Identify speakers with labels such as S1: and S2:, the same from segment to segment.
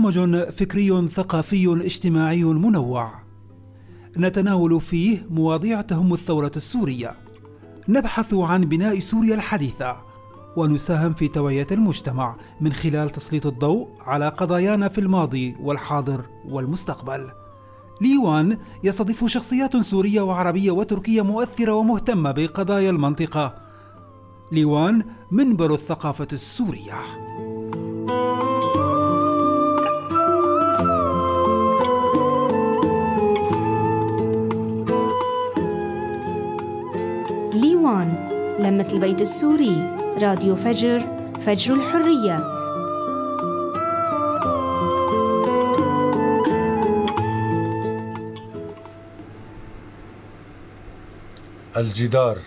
S1: برنامج فكري ثقافي اجتماعي منوع. نتناول فيه مواضيع تهم الثورة السورية. نبحث عن بناء سوريا الحديثة. ونساهم في توعية المجتمع من خلال تسليط الضوء على قضايانا في الماضي والحاضر والمستقبل. ليوان يستضيف شخصيات سورية وعربية وتركية مؤثرة ومهتمة بقضايا المنطقة. ليوان منبر الثقافة السورية.
S2: ليوان لمة البيت السوري راديو فجر فجر الحرية.
S3: الجدار.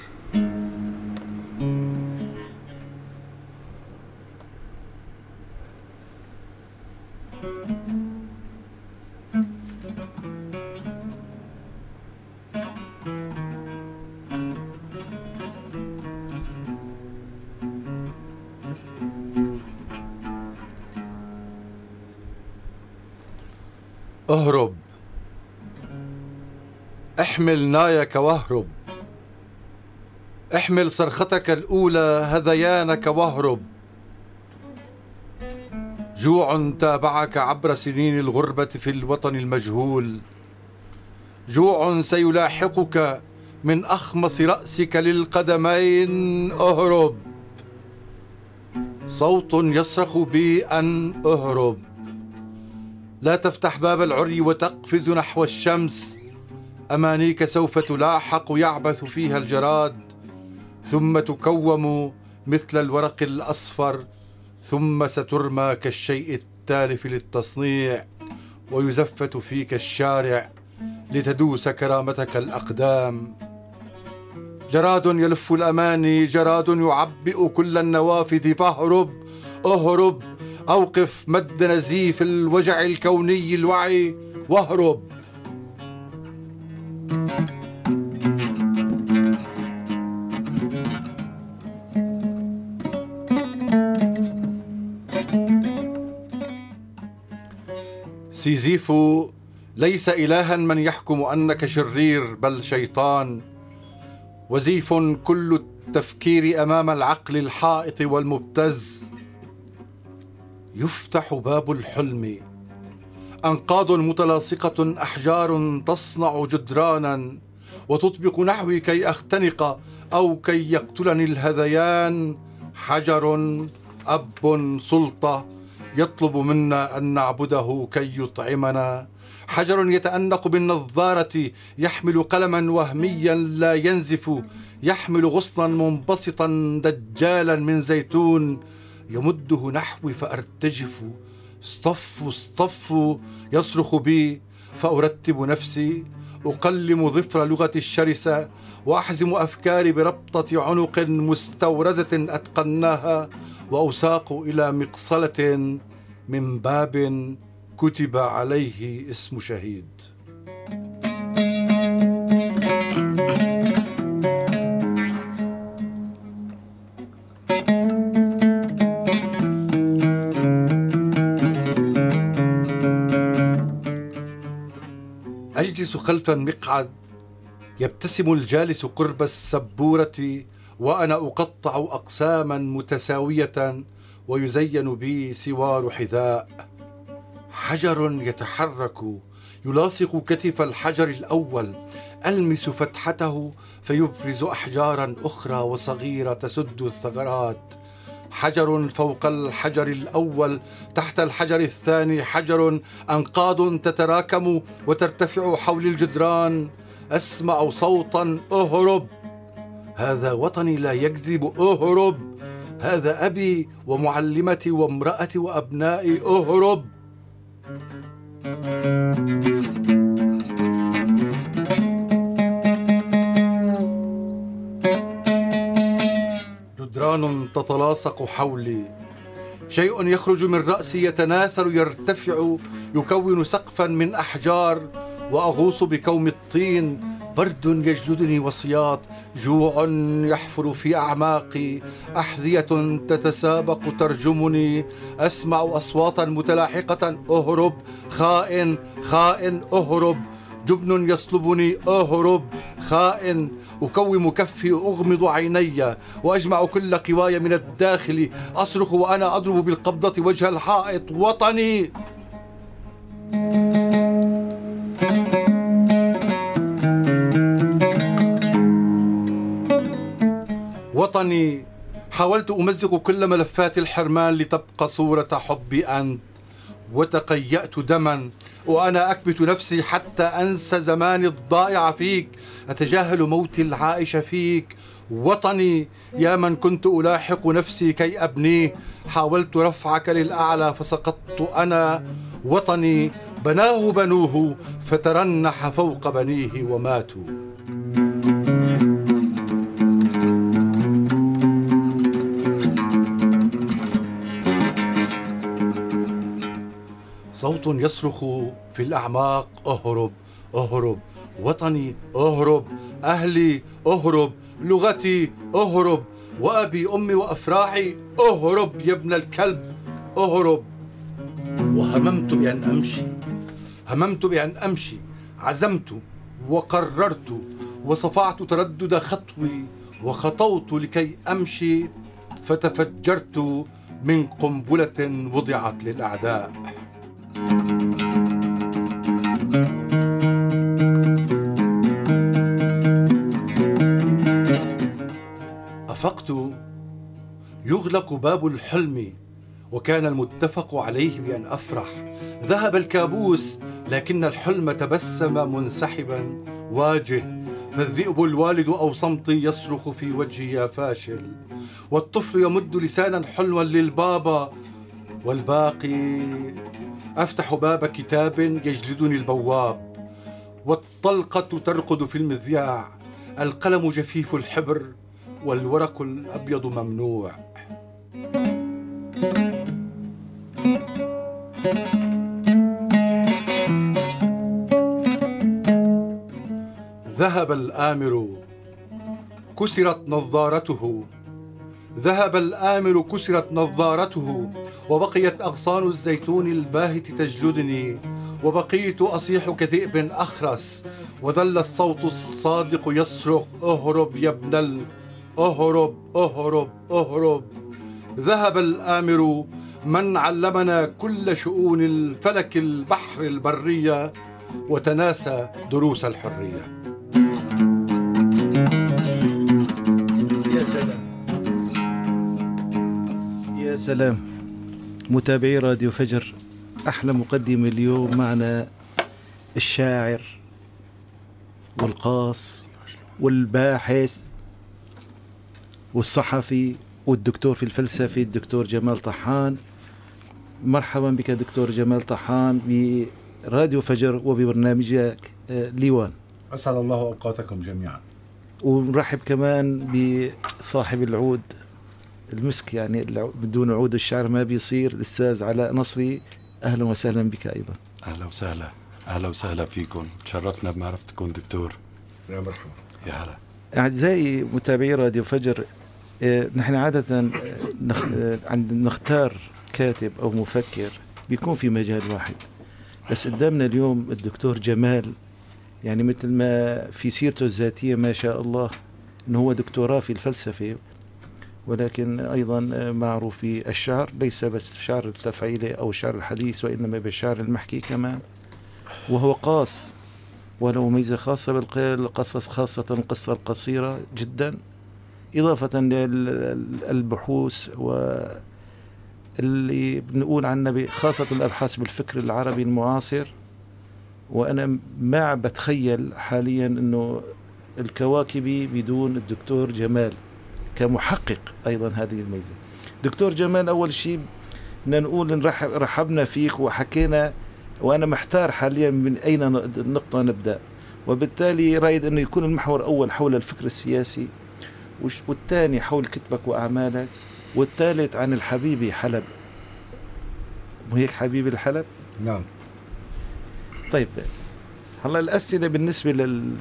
S3: احمل نايك واهرب. احمل صرختك الأولى هذيانك واهرب. جوع تابعك عبر سنين الغربة في الوطن المجهول. جوع سيلاحقك من أخمص رأسك للقدمين اهرب. صوت يصرخ بي أن اهرب. لا تفتح باب العري وتقفز نحو الشمس. أمانيك سوف تلاحق يعبث فيها الجراد ثم تكوم مثل الورق الأصفر ثم سترمى كالشيء التالف للتصنيع ويزفت فيك الشارع لتدوس كرامتك الأقدام. جراد يلف الأماني جراد يعبئ كل النوافذ فاهرب اهرب أوقف مد نزيف الوجع الكوني الوعي واهرب. سيزيفو ليس الها من يحكم أنك شرير بل شيطان. وزيف كل التفكير أمام العقل الحائط والمبتز. يفتح باب الحلم. أنقاض متلاصقة أحجار تصنع جدرانا. وتطبق نحوي كي أختنق أو كي يقتلني الهذيان. حجر أب سلطة. يطلب منا أن نعبده كي يطعمنا. حجر يتأنق بالنظارة يحمل قلما وهميا لا ينزف يحمل غصنا منبسطا دجالا من زيتون. يمده نحوي فأرتجف. اصطفوا اصطفوا يصرخ بي. فأرتب نفسي أقلم ظفر لغتي الشرسه وأحزم أفكاري بربطة عنق مستوردة أتقناها. واساق إلى مقصلة من باب كتب عليه اسم شهيد. أجلس خلف المقعد يبتسم الجالس قرب السبورة وأنا أقطع أقساما متساوية ويزين بي سوار حذاء. حجر يتحرك يلاصق كتف الحجر الأول ألمس فتحته فيفرز أحجارا أخرى وصغيرة تسد الثغرات. حجر فوق الحجر الأول تحت الحجر الثاني حجر أنقاض تتراكم وترتفع حول الجدران. أسمع صوتا أهرب هذا وطني لا يكذب أهرب. هذا أبي ومعلمتي وامرأتي وأبنائي أهرب. جدران تتلاصق حولي. شيء يخرج من رأسي يتناثر يرتفع يكون سقفا من أحجار وأغوص بكوم الطين. برد يجلدني وصياط جوع يحفر في أعماقي أحذية تتسابق ترجمني. أسمع أصواتا متلاحقة أهرب. خائن خائن أهرب. جبن يصلبني أهرب. خائن أكوم كفي أغمض عيني. وأجمع كل قواي من الداخل. أصرخ وأنا أضرب بالقبضة وجه الحائط وطني. وطني حاولت أمزق كل ملفات الحرمان لتبقى صورة حبي أنت وتقيأت دما وأنا أكبت نفسي حتى أنسى زماني الضائع فيك. أتجاهل موتي العائش فيك. وطني يا من كنت ألاحق نفسي كي أبنيه حاولت رفعك للأعلى فسقطت أنا. وطني بناه بنوه فترنح فوق بنيه وماتوا. صوت يصرخ في الأعماق أهرب أهرب وطني أهرب أهلي أهرب لغتي أهرب وأبي أمي وأفراحي أهرب يا ابن الكلب أهرب. وهممت بأن أمشي هممت بأن أمشي عزمت وقررت وصفعت تردد خطوي وخطوت لكي أمشي فتفجرت من قنبلة وضعت للأعداء. أفقت يغلق باب الحلم وكان المتفق عليه بأن أفرح. ذهب الكابوس لكن الحلم تبسم منسحبا. واجه فالذئب الوالد أو صمتي يصرخ في وجهي يا فاشل. والطفل يمد لسانا حلوا للبابا والباقي أفتح باب كتاب يجلدني البواب والطلقة ترقد في المذياع القلم جفيف الحبر والورق الأبيض ممنوع. ذهب الآمر كسرت نظارته. ذهب الآمر كسرت نظارته وبقيت أغصان الزيتون الباهت تجلدني وبقيت أصيح كذئب أخرس وظل الصوت الصادق يصرخ أهرب يا ابن ال أهرب أهرب أهرب. ذهب الآمر من علمنا كل شؤون الفلك البحر البرية وتناسى دروس الحرية.
S4: يا سلام. متابعي راديو فجر أحلى مقدمة اليوم معنا الشاعر والقاص والباحث والصحفي والدكتور في الفلسفة الدكتور جمال طحان. مرحبا بك دكتور جمال طحان براديو فجر وببرنامجك آه، ليوان.
S3: أسعد الله أوقاتكم جميعا.
S4: ونرحب كمان بصاحب العود المسك يعني بدون عود الشعر ما بيصير. الأستاذ علاء نصري أهلا وسهلا بك أيضا.
S5: أهلا وسهلا. أهلا وسهلا فيكم. تشرفنا بمعرفتكم دكتور.
S3: يا مرحبا.
S5: يا هلا.
S4: أعزائي متابعي راديو فجر آه، نحن عادة آه،. آه، عند نختار كاتب أو مفكر بيكون في مجال واحد. بس قدامنا اليوم الدكتور جمال. يعني مثل ما في سيرته الذاتية ما شاء الله إنه هو دكتوراه في الفلسفة ولكن أيضا معروف بالشعر ليس بس الشعر التفعيلي أو الشعر الحديث وإنما بالشعر المحكي كمان وهو قاص. وله ميزة خاصة بالقصص خاصة القصة القصيرة جدا إضافة للبحوث و اللي بنقول عنه خاصة الأبحاث بالفكر العربي المعاصر. وأنا ما بتخيل حاليا أنه الكواكبي بدون الدكتور جمال. كمحقق أيضا هذه الميزة. دكتور جمال أول شيء بدنا نقول رحب رحبنا فيك وحكينا وأنا محتار حاليا من أين النقطه نبدأ. وبالتالي رايد إنه يكون المحور الأول حول الفكر السياسي والثاني حول كتبك وأعمالك والثالث عن الحبيبي حلب. وهيك حبيبي الحلب؟
S3: نعم.
S4: طيب هلا الأسئلة بالنسبة لل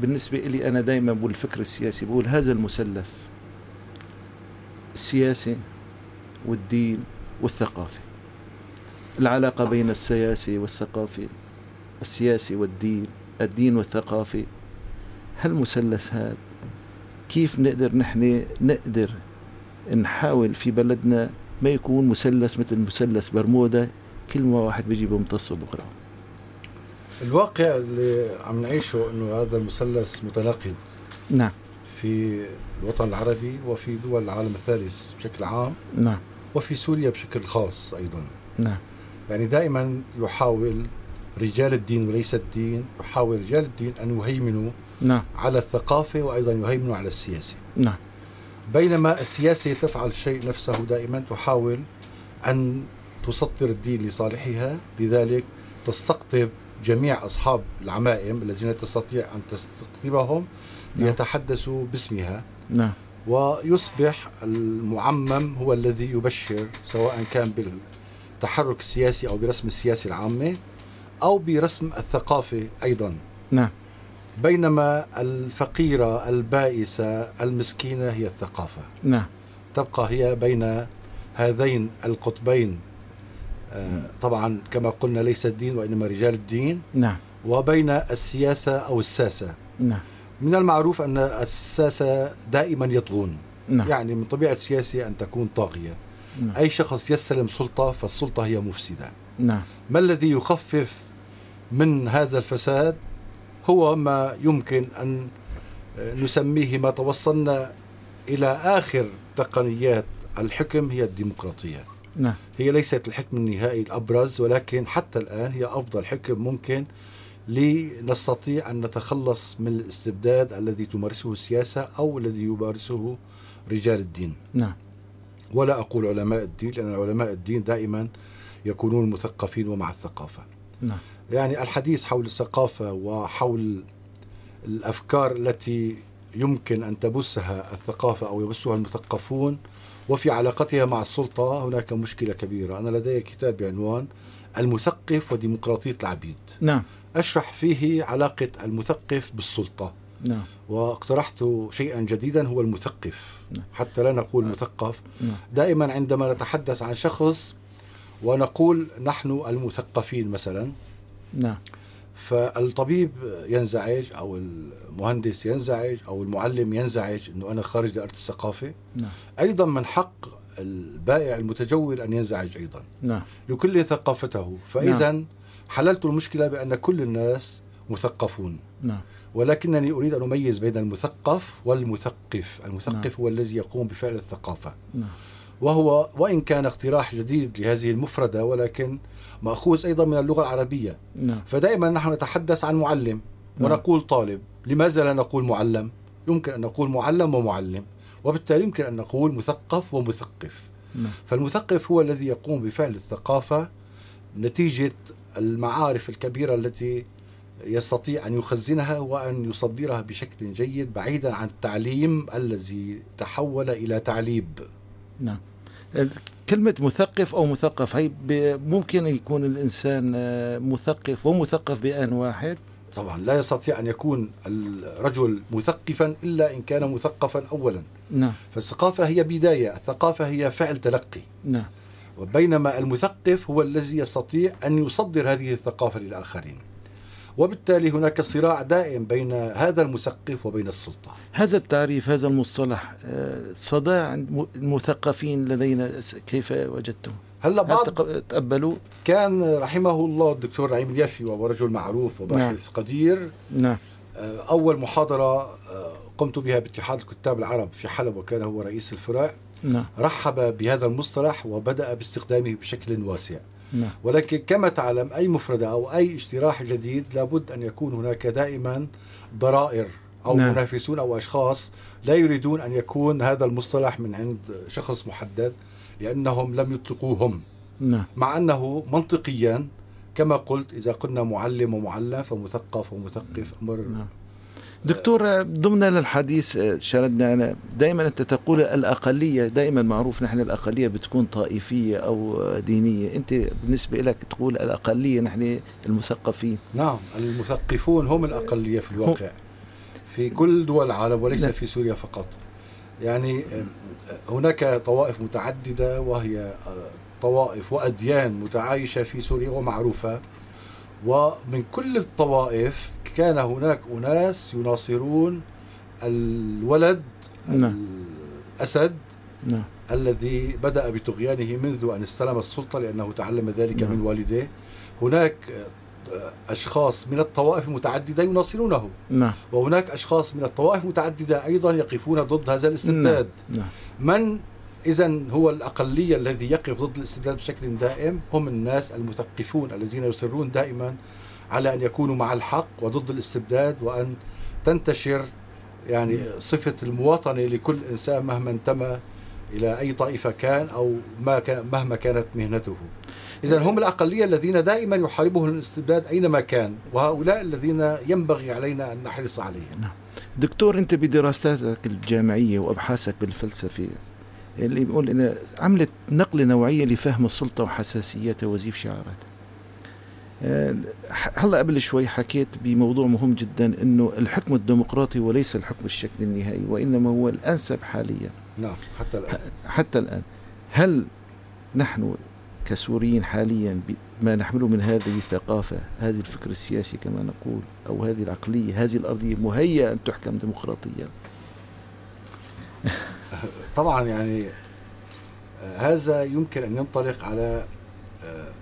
S4: بالنسبة لي أنا دائما بقول الفكر السياسي بقول هذا المثلث السياسي والدين والثقافة. العلاقة بين السياسي والثقافي السياسي والدين الدين والثقافي هالمثلث هذا كيف نقدر نحن نقدر نحاول في بلدنا ما يكون مثلث مثل مثلث برمودا كل ما واحد بيجي بيمتصه بكرة؟
S3: الواقع اللي عم نعيشه إنه هذا المثلث متناقض
S4: نعم.
S3: في الوطن العربي وفي دول العالم الثالث بشكل عام
S4: نعم.
S3: وفي سوريا بشكل خاص أيضا.
S4: نعم.
S3: يعني دائما يحاول رجال الدين وليس الدين يحاول رجال الدين أن يهيمنوا
S4: نعم.
S3: على الثقافة وأيضا يهيمنوا على السياسة.
S4: نعم.
S3: بينما السياسة تفعل الشيء نفسه دائما تحاول أن تسطر الدين لصالحها لذلك تستقطب جميع أصحاب العمائم الذين تستطيع أن تستقطبهم
S4: نعم.
S3: ليتحدثوا باسمها.
S4: نعم.
S3: ويصبح المعمم هو الذي يبشر سواء كان بالتحرك السياسي أو برسم السياسة العامة أو برسم الثقافة أيضا.
S4: نعم.
S3: بينما الفقيرة البائسة المسكينة هي الثقافة.
S4: نعم.
S3: تبقى هي بين هذين القطبين. طبعا كما قلنا ليس الدين وإنما رجال الدين.
S4: نعم.
S3: وبين السياسة أو الساسة.
S4: نعم.
S3: من المعروف أن الساسة دائما يطغون.
S4: نعم.
S3: يعني من طبيعة السياسة أن تكون طاغية.
S4: نعم.
S3: أي شخص يستلم سلطة فالسلطة هي مفسدة.
S4: نعم.
S3: ما الذي يخفف من هذا الفساد؟ هو ما يمكن أن نسميه ما توصلنا إلى آخر تقنيات الحكم هي الديمقراطية.
S4: نعم.
S3: هي ليست الحكم النهائي الأبرز ولكن حتى الآن هي أفضل حكم ممكن لنستطيع أن نتخلص من الاستبداد الذي تمارسه السياسة أو الذي يمارسه رجال الدين.
S4: نعم.
S3: ولا أقول علماء الدين لأن علماء الدين دائما يكونون مثقفين ومع الثقافة.
S4: نعم.
S3: يعني الحديث حول الثقافة وحول الأفكار التي يمكن أن تبثها الثقافة أو يبثها المثقفون وفي علاقتها مع السلطة هناك مشكلة كبيرة. أنا لدي كتاب بعنوان المثقف وديمقراطية العبيد.
S4: نعم.
S3: أشرح فيه علاقة المثقف بالسلطة.
S4: نعم.
S3: واقترحت شيئا جديدا هو المثقف.
S4: نعم.
S3: حتى لا نقول مثقف.
S4: نعم.
S3: دائما عندما نتحدث عن شخص ونقول نحن المثقفين مثلا
S4: نعم.
S3: فالطبيب ينزعج أو المهندس ينزعج أو المعلم ينزعج إنه أنا خارج دائره الثقافة.
S4: نعم.
S3: أيضا من حق البائع المتجول أن ينزعج أيضا.
S4: نعم.
S3: لكل ثقافته. فاذا حللت المشكلة بأن كل الناس مثقفون.
S4: نعم.
S3: ولكنني أريد أن أميز بين المثقف والمثقف. المثقف
S4: نعم.
S3: هو الذي يقوم بفعل الثقافة.
S4: نعم.
S3: وهو وإن كان اقتراح جديد لهذه المفردة ولكن مأخوذ أيضا من اللغة العربية.
S4: نعم.
S3: فدائما نحن نتحدث عن معلم
S4: نعم.
S3: ونقول طالب. لماذا لا نقول معلم؟ يمكن أن نقول معلم ومعلم وبالتالي يمكن أن نقول مثقف ومثقف.
S4: نعم.
S3: فالمثقف هو الذي يقوم بفعل الثقافة نتيجة المعارف الكبيرة التي يستطيع أن يخزنها وأن يصدرها بشكل جيد بعيدا عن التعليم الذي تحول إلى تعليب.
S4: نعم. كلمة مثقف أو مثقف هي ممكن يكون الإنسان آه، مثقف ومثقف بآن واحد.
S3: طبعا لا يستطيع أن يكون الرجل مثقفا إلا إن كان مثقفا اولا.
S4: نعم.
S3: فالثقافة هي بداية الثقافة هي فعل تلقي.
S4: نعم.
S3: وبينما المثقف هو الذي يستطيع أن يصدر هذه الثقافة للآخرين. وبالتالي هناك صراع دائم بين هذا المثقف وبين السلطة.
S4: هذا التعريف هذا المصطلح آه، صداع المثقفين لدينا كيف وجدته؟
S3: هلا
S4: هل
S3: بعض
S4: تق- تقبلوا؟
S3: كان رحمه الله الدكتور نعيم اليافي وهو رجل معروف وباحث قدير.
S4: نعم.
S3: آه، أول محاضرة آه، قمت بها باتحاد الكتاب العرب في حلب وكان هو رئيس الفرع.
S4: نعم.
S3: رحب بهذا المصطلح وبدأ باستخدامه بشكل واسع.
S4: نعم.
S3: ولكن كما تعلم أي مفردة أو أي اجتراح جديد لابد أن يكون هناك دائما ضرائر أو
S4: نعم.
S3: منافسون أو أشخاص لا يريدون أن يكون هذا المصطلح من عند شخص محدد لأنهم لم يطلقوهم.
S4: نعم.
S3: مع أنه منطقيا كما قلت إذا قلنا معلم ومعلم فمثقف ومثقف أمر
S4: نعم. دكتور ضمن للحديث شردنا أنا دائما أنت تقول الأقلية دائما معروف نحن الأقلية بتكون طائفية أو دينية. أنت بالنسبة لك تقول الأقلية نحن المثقفين.
S3: نعم المثقفون هم الأقلية في الواقع. في كل دول العالم وليس
S4: نعم.
S3: في سوريا فقط. يعني آه، هناك طوائف متعددة وهي آه، طوائف وأديان متعايشة في سوريا ومعروفة. ومن كل الطوائف كان هناك أناس يناصرون الولد
S4: نعم.
S3: الأسد
S4: نعم.
S3: الذي بدأ بطغيانه منذ أن استلم السلطة لأنه تعلم ذلك
S4: نعم.
S3: من والديه هناك أشخاص من الطوائف المتعددة يناصرونه.
S4: نعم.
S3: وهناك أشخاص من الطوائف المتعددة أيضا يقفون ضد هذا الاستبداد.
S4: نعم.
S3: من إذا هو الأقلية الذي يقف ضد الاستبداد بشكل دائم. هم الناس المثقفون الذين يصرون دائما على أن يكونوا مع الحق وضد الاستبداد وأن تنتشر يعني صفة المواطنة لكل إنسان مهما انتمى إلى أي طائفة كان أو ما كان مهما كانت مهنته. إذا هم الأقلية الذين دائما يحاربهم الاستبداد أينما كان وهؤلاء الذين ينبغي علينا أن نحرص عليهم.
S4: دكتور أنت بدراساتك الجامعية وأبحاثك بالفلسفة اللي بيقول إن عملت نقلة نوعية لفهم السلطة وحساسيتها وزيف شعاراتها. آه، هلا قبل شوي حكيت بموضوع مهم جدا إنه الحكم الديمقراطي وليس الحكم الشكل النهائي وإنما هو الأنسب حاليا
S3: نعم حتى الآن
S4: حتى الآن. هل نحن كسوريين حاليا ما نحمله من هذه الثقافة، هذه الفكر السياسي كما نقول أو هذه العقلية، هذه الأرضية مهيئة أن تحكم ديمقراطيا؟
S3: طبعا يعني آه، هذا يمكن أن ينطلق على آه،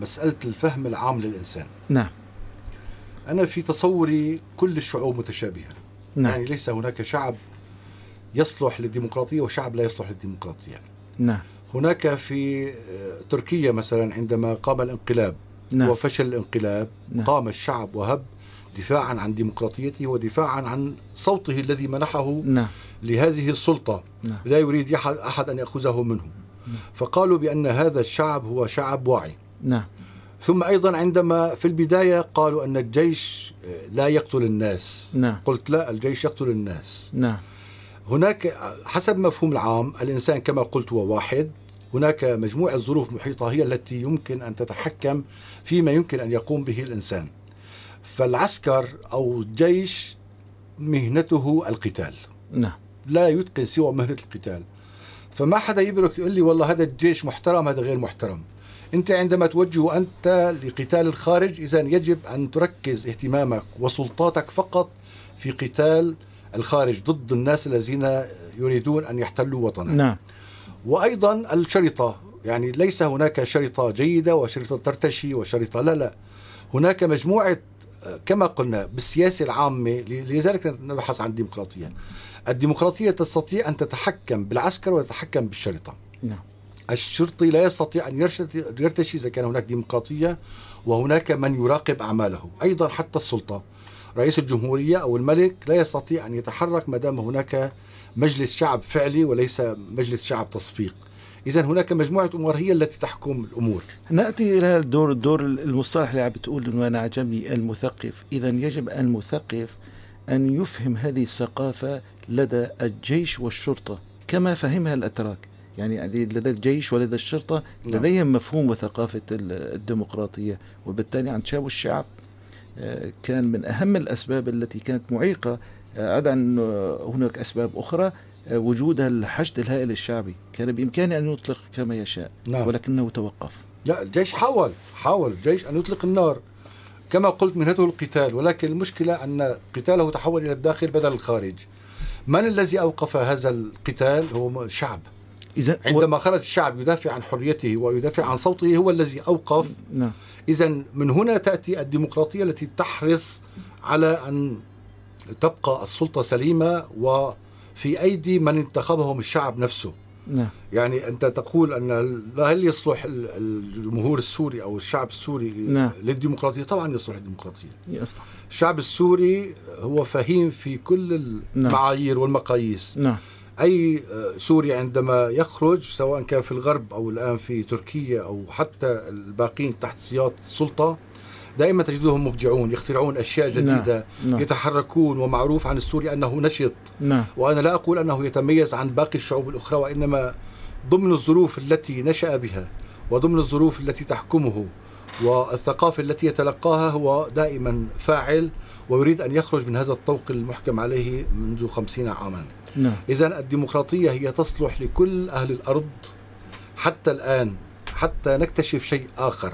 S3: مسألة الفهم العام للإنسان.
S4: نعم.
S3: أنا في تصوري كل الشعوب متشابهة.
S4: نعم.
S3: يعني ليس هناك شعب يصلح للديمقراطية وشعب لا يصلح للديمقراطية.
S4: نعم.
S3: هناك في آه، تركيا مثلا عندما قام الانقلاب
S4: نعم.
S3: وفشل الانقلاب
S4: نعم.
S3: قام الشعب وهب دفاعا عن ديمقراطيته ودفاعا عن صوته الذي منحه
S4: نعم.
S3: لهذه السلطة.
S4: نعم.
S3: لا يريد أحد, أن يأخذه منه فقالوا بأن هذا الشعب هو شعب واعي.
S4: نعم.
S3: ثم أيضا عندما في البداية قالوا أن الجيش آه، لا يقتل الناس.
S4: نعم.
S3: قلت لا الجيش يقتل الناس.
S4: نعم.
S3: هناك حسب مفهوم العام الإنسان كما قلت هو واحد. هناك مجموعة ظروف محيطة هي التي يمكن أن تتحكم فيما يمكن أن يقوم به الإنسان. فالعسكر أو الجيش مهنته القتال.
S4: نعم.
S3: لا يتقن سوى مهنة القتال. فما حدا يبرك يقول لي والله هذا الجيش محترم هذا غير محترم. أنت عندما توجه أنت لقتال الخارج إذا يجب أن تركز اهتمامك وسلطاتك فقط في قتال الخارج ضد الناس الذين يريدون أن يحتلوا وطنك.
S4: نعم.
S3: وأيضا الشرطة يعني ليس هناك شرطة جيدة وشرطة ترتشي وشرطة لا لا. هناك مجموعة آه، كما قلنا بالسياسة العامة لذلك نبحث عن الديمقراطية. الديمقراطية تستطيع أن تتحكم بالعسكر وتتحكم بالشرطة.
S4: نعم.
S3: الشرطي لا يستطيع أن يرشد- يرتشي إذا كان هناك ديمقراطية وهناك من يراقب أعماله. أيضا حتى السلطة. رئيس الجمهورية أو الملك لا يستطيع أن يتحرك ما دام هناك مجلس شعب فعلي وليس مجلس شعب تصفيق. اذا هناك مجموعة أمور هي التي تحكم الأمور.
S4: نأتي إلى الدور الدور المصطلح اللي عم بتقول انه أنا عجبني المثقف. اذا يجب المثقف أن يفهم هذه الثقافة لدى الجيش والشرطة كما فهمها الأتراك. يعني لدى الجيش ولدى الشرطة
S3: نعم.
S4: لديهم مفهوم وثقافة ال- الديمقراطية. وبالتالي عن شاب الشعب آه، كان من أهم الأسباب التي كانت معيقة. آه، عدا آه، هناك أسباب أخرى آه، وجود الحشد الهائل الشعبي. كان بإمكانه أن يطلق كما يشاء
S3: نعم.
S4: ولكنه توقف.
S3: لا الجيش حاول حاول الجيش أن يطلق النار. كما قلت مهنته القتال ولكن المشكلة أن قتاله تحول إلى الداخل بدل الخارج. من الذي أوقف هذا القتال؟ هو الشعب
S4: إذا
S3: عندما خرج الشعب يدافع عن حريته ويدافع عن صوته هو الذي أوقف.
S4: نعم.
S3: إذا من هنا تأتي الديمقراطية التي تحرص على أن تبقى السلطة سليمة وفي أيدي من انتخبهم الشعب نفسه.
S4: نعم
S3: يعني أنت تقول أن هل يصلح ال- الجمهور السوري أو الشعب السوري
S4: نعم.
S3: للديمقراطية؟ طبعا يصلح للديمقراطيه.
S4: يصلح
S3: الشعب السوري هو فهيم في كل المعايير والمقاييس.
S4: نعم
S3: أي آه، سوري عندما يخرج سواء كان في الغرب أو الآن في تركيا أو حتى الباقين تحت سياط السلطة دائما تجدهم مبدعون يخترعون أشياء جديدة
S4: نعم.
S3: يتحركون ومعروف عن السوري أنه نشط.
S4: نعم.
S3: وأنا لا أقول أنه يتميز عن باقي الشعوب الأخرى وإنما ضمن الظروف التي نشأ بها وضمن الظروف التي تحكمه والثقافة التي يتلقاها هو دائما فاعل ويريد أن يخرج من هذا الطوق المحكم عليه منذ خمسين عاما.
S4: نعم.
S3: إذا الديمقراطية هي تصلح لكل أهل الأرض حتى الآن حتى نكتشف شيء آخر.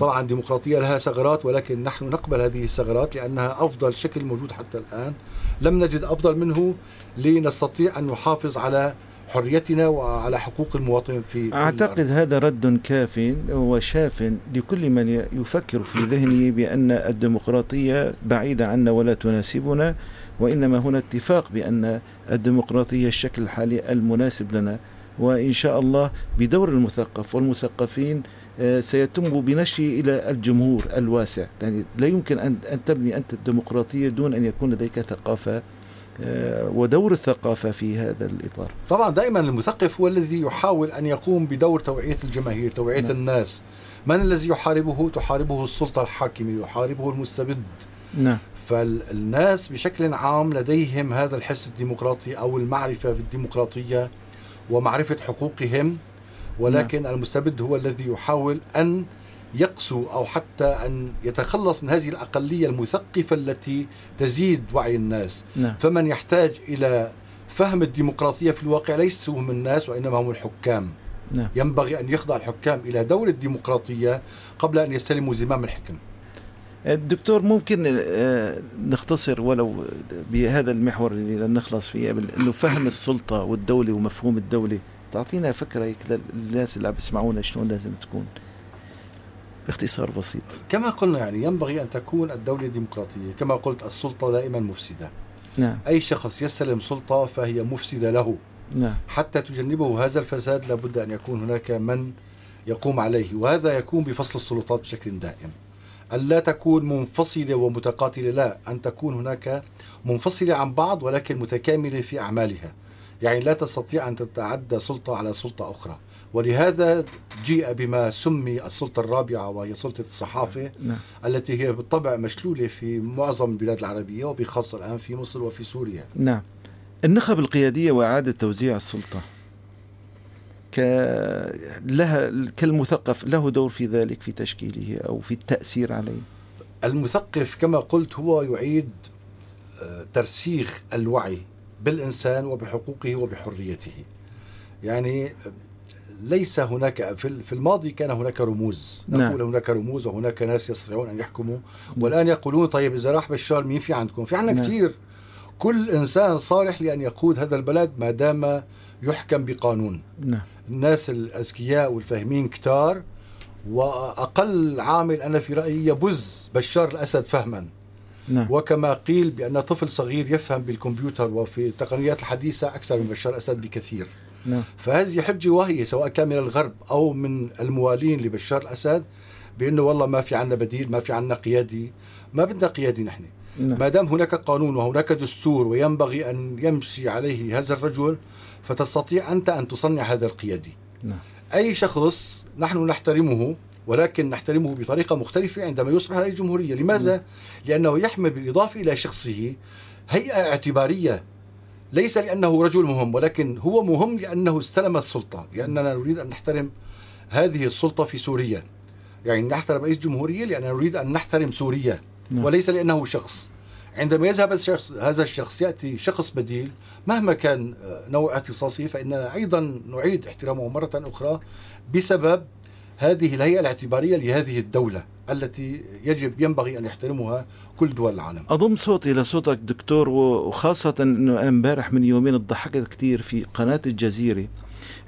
S3: طبعا الديمقراطية لها ثغرات ولكن نحن نقبل هذه الثغرات لأنها أفضل شكل موجود حتى الآن لم نجد أفضل منه لنستطيع أن نحافظ على حريتنا وعلى حقوق المواطن في
S4: أعتقد. هذا رد كاف وشاف لكل من يفكر في ذهنه بأن الديمقراطية بعيدة عنا ولا تناسبنا وإنما هنا اتفاق بأن الديمقراطية الشكل الحالي المناسب لنا وإن شاء الله بدور المثقف والمثقفين سيتم بنشره إلى الجمهور الواسع يعني لا يمكن أن أن تبني أنت الديمقراطية دون أن يكون لديك ثقافة آه، ودور الثقافة في هذا الإطار
S3: طبعا دائما المثقف هو الذي يحاول أن يقوم بدور توعية الجماهير، توعية
S4: نعم.
S3: الناس. من الذي يحاربه؟ تحاربه السلطة الحاكمة، يحاربه المستبد.
S4: نعم
S3: فالناس بشكل عام لديهم هذا الحس الديمقراطي أو المعرفة بالديمقراطية ومعرفة حقوقهم ولكن نعم. المستبد هو الذي يحاول أن يقسو أو حتى أن يتخلص من هذه الأقلية المثقفة التي تزيد وعي الناس.
S4: نعم
S3: فمن يحتاج إلى فهم الديمقراطية في الواقع ليسوا هم الناس وإنما هم الحكام.
S4: نعم
S3: ينبغي أن يخضع الحكام إلى دور الديمقراطية قبل أن يستلموا زمام الحكم.
S4: الدكتور ممكن آه، نختصر ولو بهذا المحور اللي نخلص فيه إنه فهم السلطة والدولة ومفهوم الدولة تعطينا فكرة هيك للناس اللي عم يسمعونا شلون لازم تكون باختصار بسيط.
S3: كما قلنا يعني ينبغي أن تكون الدولة ديمقراطية، كما قلت السلطة دائما مفسدة.
S4: نعم.
S3: أي شخص يستلم سلطة فهي مفسدة له.
S4: نعم.
S3: حتى تجنبه هذا الفساد لابد أن يكون هناك من يقوم عليه وهذا يكون بفصل السلطات بشكل دائم. ألا تكون منفصلة ومتقاتلة لا. أن تكون هناك منفصلة عن بعض ولكن متكاملة في أعمالها. يعني لا تستطيع أن تتعدى سلطة على سلطة أخرى. ولهذا جيء بما سمي السلطة الرابعة وهي سلطة الصحافة
S4: نعم.
S3: التي هي بالطبع مشلولة في معظم البلاد العربية وبخاصة الآن في مصر وفي سوريا.
S4: نعم. النخب القيادية وإعادة توزيع السلطة. ك لها كالمثقف له دور في ذلك في تشكيله أو في التأثير عليه.
S3: المثقف كما قلت هو يعيد آه، ترسيخ الوعي. بالإنسان وبحقوقه وبحريته. يعني ليس هناك في الماضي كان هناك رموز.
S4: نعم.
S3: نقول هناك رموز وهناك ناس يستطيعون أن يحكموا. والآن يقولون طيب إذا راح بشار مين في عندكم؟ في عندنا
S4: نعم.
S3: كثير كل إنسان صالح لأن يقود هذا البلد ما دام يحكم بقانون.
S4: نعم.
S3: الناس الأذكياء والفاهمين كتار وأقل عامل أنا في رأيي يبز بشار الأسد فهما.
S4: نعم.
S3: وكما قيل بأن طفل صغير يفهم بالكمبيوتر وفي التقنيات الحديثة أكثر من بشار الأسد بكثير.
S4: نعم.
S3: فهذه حجة واهية سواء كان من الغرب أو من الموالين لبشار الأسد بأنه والله ما في عنا بديل ما في عنا قيادي ما بدنا قيادي نحن.
S4: نعم.
S3: ما دام هناك قانون وهناك دستور وينبغي أن يمشي عليه هذا الرجل فتستطيع أنت أن تصنع هذا القيادي.
S4: نعم.
S3: أي شخص نحن نحترمه ولكن نحترمه بطريقة مختلفة عندما يصبح رئيس جمهورية. لماذا؟ لأنه يحمل بالإضافة إلى شخصه هيئة اعتبارية. ليس لأنه رجل مهم ولكن هو مهم لأنه استلم السلطة. لأننا نريد أن نحترم هذه السلطة في سوريا. يعني نحترم رئيس جمهورية لأننا نريد أن نحترم سوريا.
S4: نعم.
S3: وليس لأنه شخص. عندما يذهب الشخص هذا الشخص يأتي شخص بديل. مهما كان نوع اختصاصه فإننا أيضا نعيد احترامه مرة أخرى بسبب هذه الهيئة الاعتبارية لهذه الدولة التي يجب ينبغي أن يحترمها كل دول العالم.
S4: أضم صوتي لصوتك دكتور وخاصة إنه أنا أمبارح من يومين ضحكت كثير في قناة الجزيرة.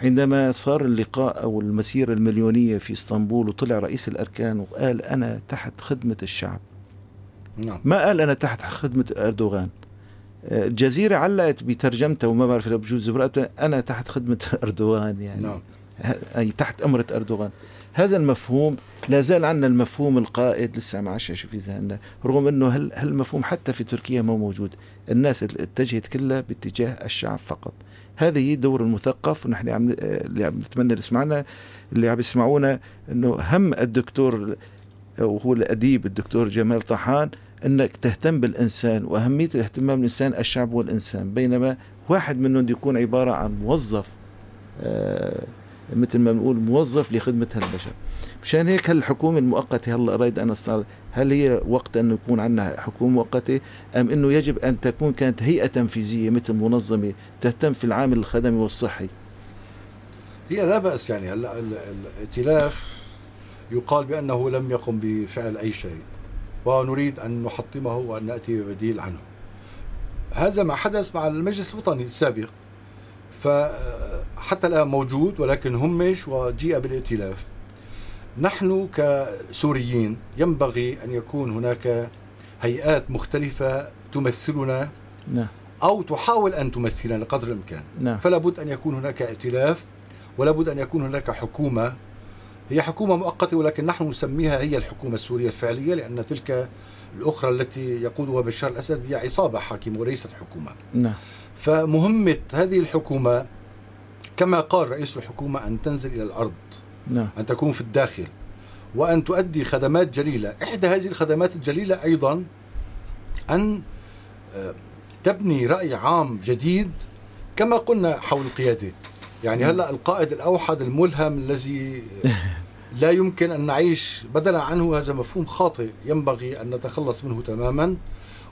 S4: عندما صار اللقاء أو المسيرة المليونية في إسطنبول وطلع رئيس الأركان وقال أنا تحت خدمة الشعب.
S3: نعم.
S4: ما قال أنا تحت خدمة أردوغان؟ آه، الجزيرة علقت بترجمتها وما بعرف لو بجوز أنا تحت خدمة أردوغان يعني.
S3: نعم.
S4: أي تحت أمرة أردوغان. هذا المفهوم لا زال عندنا المفهوم القائد لسه ما عادش في ذهننا رغم إنه هل هالمفهوم حتى في تركيا ما موجود الناس اتجهت كلها باتجاه الشعب فقط. هذه دور المثقف ونحن عم اللي عم نتمنى اللي يسمعنا اللي عم يسمعونا إنه هم الدكتور وهو الأديب الدكتور جمال طحان أنك تهتم بالإنسان وأهمية الاهتمام بالإنسان الشعب والإنسان. بينما واحد منهم يكون عبارة عن موظف آه، مثل ما بنقول موظف لخدمة هالبشر. مشان هيك هالحكومة المؤقتة هلا أريد أن أستعرض هل هي وقت أن يكون عندنا حكومة مؤقتة؟ أم أنه يجب أن تكون كانت هيئة تنفيذية مثل منظمة تهتم في العامل الخدمي والصحي؟
S3: هي لا بأس يعني. هلا ال- الائتلاف يقال بأنه لم يقم بفعل أي شيء ونريد أن نحطمه وأن نأتي ببديل عنه. هذا ما حدث مع المجلس الوطني السابق. فحتى الآن موجود ولكن همش وجيء بالائتلاف. نحن كسوريين ينبغي أن يكون هناك هيئات مختلفة تمثلنا
S4: نعم.
S3: أو تحاول أن تمثلنا قدر الإمكان.
S4: نعم.
S3: فلا بد أن يكون هناك ائتلاف ولا بد أن يكون هناك حكومة. هي حكومة مؤقتة ولكن نحن نسميها هي الحكومة السورية الفعلية لأن تلك الأخرى التي يقودها بشار الأسد هي عصابة حاكمة وليست حكومة.
S4: نعم.
S3: فمهمة هذه الحكومة كما قال رئيس الحكومة أن تنزل إلى الأرض
S4: نعم.
S3: أن تكون في الداخل وأن تؤدي خدمات جليلة. إحدى هذه الخدمات الجليلة أيضا أن آه، تبني رأي عام جديد كما قلنا حول القيادة. يعني هلأ القائد الأوحد الملهم الذي لا يمكن أن نعيش بدلا عنه هذا مفهوم خاطئ ينبغي أن نتخلص منه تماما.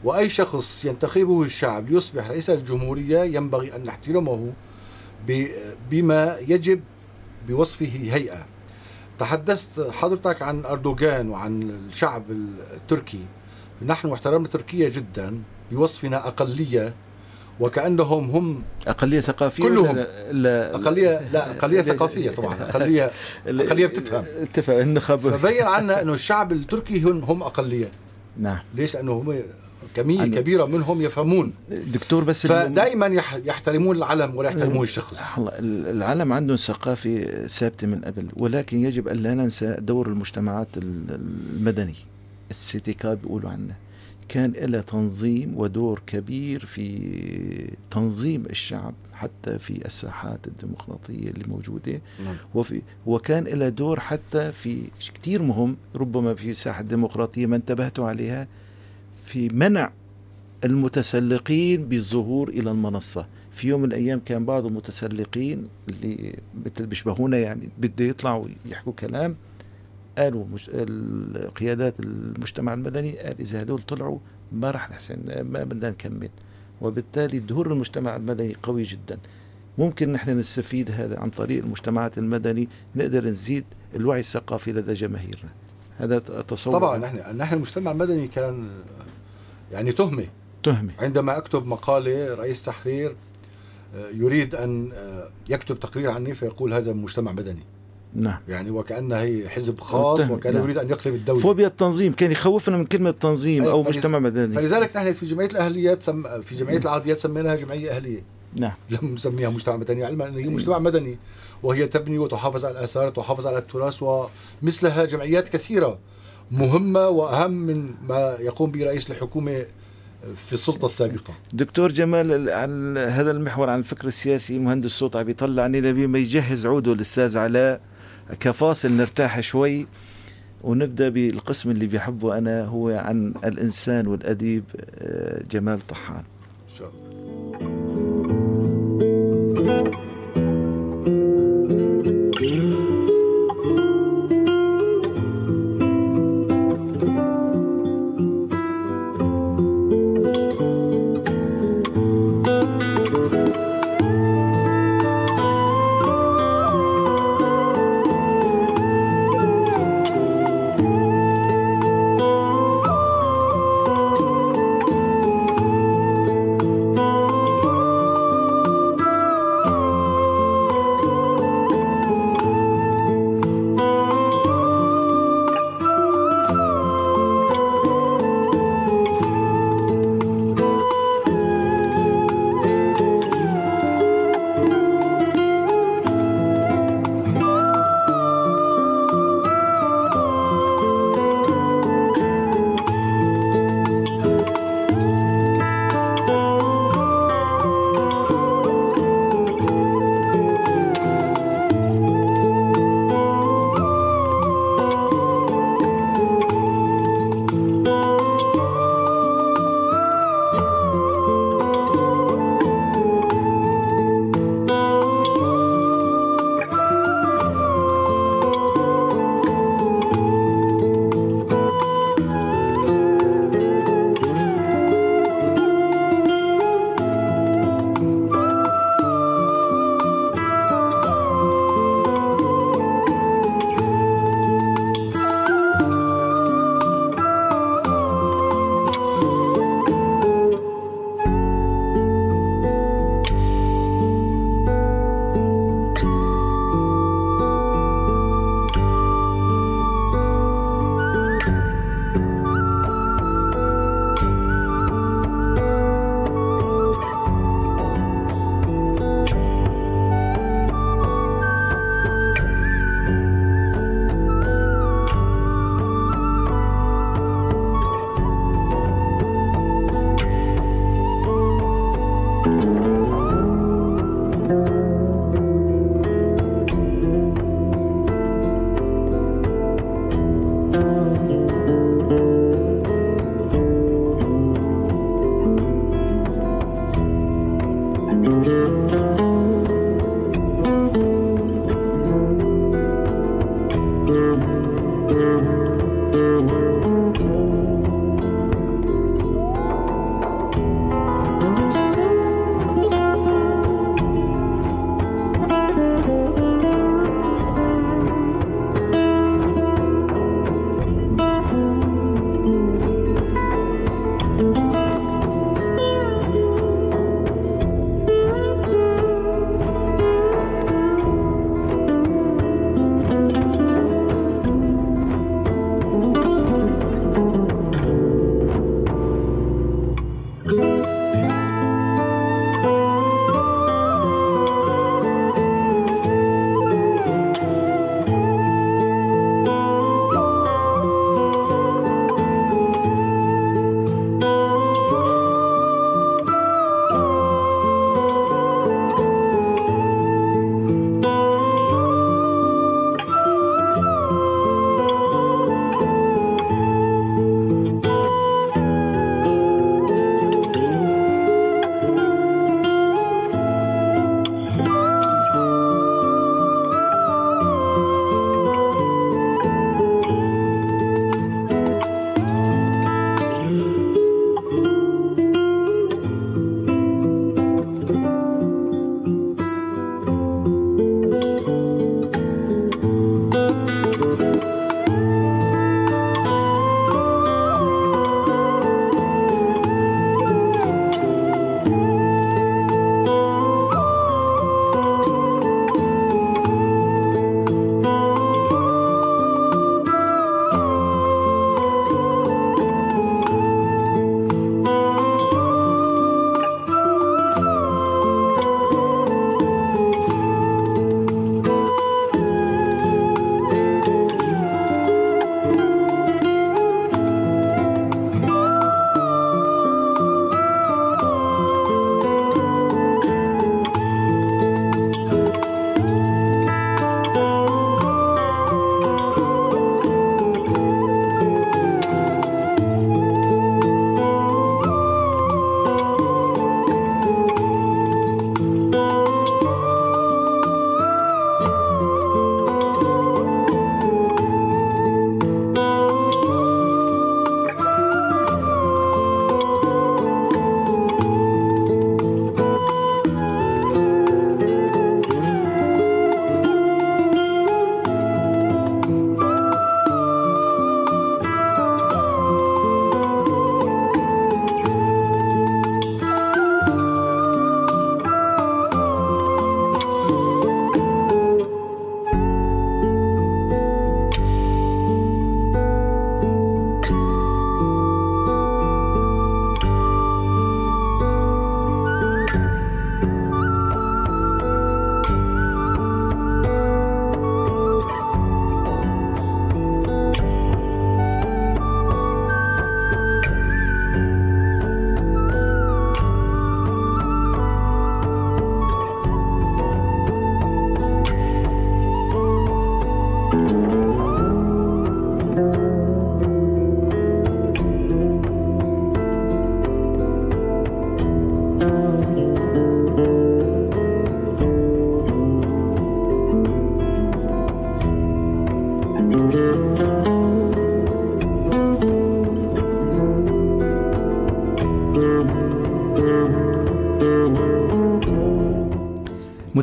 S3: وأي شخص ينتخبه الشعب ليصبح رئيس الجمهورية ينبغي أن نحترمه بما يجب بوصفه هيئة. تحدثت حضرتك عن أردوغان وعن الشعب التركي. نحن احترمنا تركيا جدا بوصفنا أقلية وكأنهم هم
S4: أقلية ثقافية
S3: كلهم.
S4: ولا لا.
S3: أقلية لا أقلية ثقافية طبعا. أقلية أقلية بتفهم.
S4: تفهم النخب.
S3: فبين عنا أنه الشعب التركي هم هم أقلية.
S4: نعم.
S3: ليش؟ لأنه هم كمية
S4: عن-
S3: كبيرة منهم يفهمون.
S4: دكتور بس
S3: فدائما يح- يحترمون العلم ولا يحترمون الشخص.
S4: هلا ال- العالم عندهم ثقافة ثابتة من قبل ولكن يجب أن لا ننسى دور المجتمعات ال- المدني. السيتيكا بيقولوا عنه كان لها تنظيم ودور كبير في تنظيم الشعب حتى في الساحات الديمقراطية اللي موجودة.
S3: نعم.
S4: وفي وكان لها دور حتى في كتير مهم ربما في الساحة الديمقراطية ما انتبهتوا عليها في منع المتسلقين بالظهور إلى المنصة. في يوم من الأيام كان بعض المتسلقين اللي مثل بيشبهونا يعني بده يطلعوا يحكوا كلام قالوا مش ال- قيادات المجتمع المدني قال إذا هدول طلعوا ما راح نحسن ما بدنا نكمل. وبالتالي دور المجتمع المدني قوي جدا. ممكن نحن نستفيد هذا عن طريق المجتمعات المدني نقدر نزيد الوعي الثقافي لدى جماهيرنا. هذا تصور.
S3: طبعا نحن نحن المجتمع المدني كان يعني تهمه
S4: تهمة
S3: عندما أكتب مقالة رئيس تحرير آه، يريد أن آه، يكتب تقرير عني فيقول هذا مجتمع مدني
S4: نعم.
S3: يعني وكأنه هي حزب خاص وكان
S4: نعم.
S3: يريد أن يقلب الدولة.
S4: فوبيا التنظيم كان يخوفنا من كلمة تنظيم
S3: أيوة،
S4: أو
S3: فلذ-
S4: مجتمع مدني
S3: فلذلك نحن في جمعية الأهليات سم... في جمعية العاديات سميناها جمعية أهلية.
S4: نعم.
S3: لم نسميها مجتمع مدني علما أنه هي مجتمع مدني وهي تبني وتحافظ على الآثار وتحافظ على التراث ومثلها جمعيات كثيرة. مهمة وأهم من ما يقوم به رئيس الحكومة في السلطة السابقة
S4: دكتور جمال ال- عن هذا المحور عن الفكر السياسي مهندس صوت عم يطلعني لبي ما يجهز عوده الأستاذ علاء كفاصل نرتاح شوي ونبدأ بالقسم اللي بيحبه أنا هو عن الإنسان والأديب آه، جمال طحان
S3: إن شاء الله.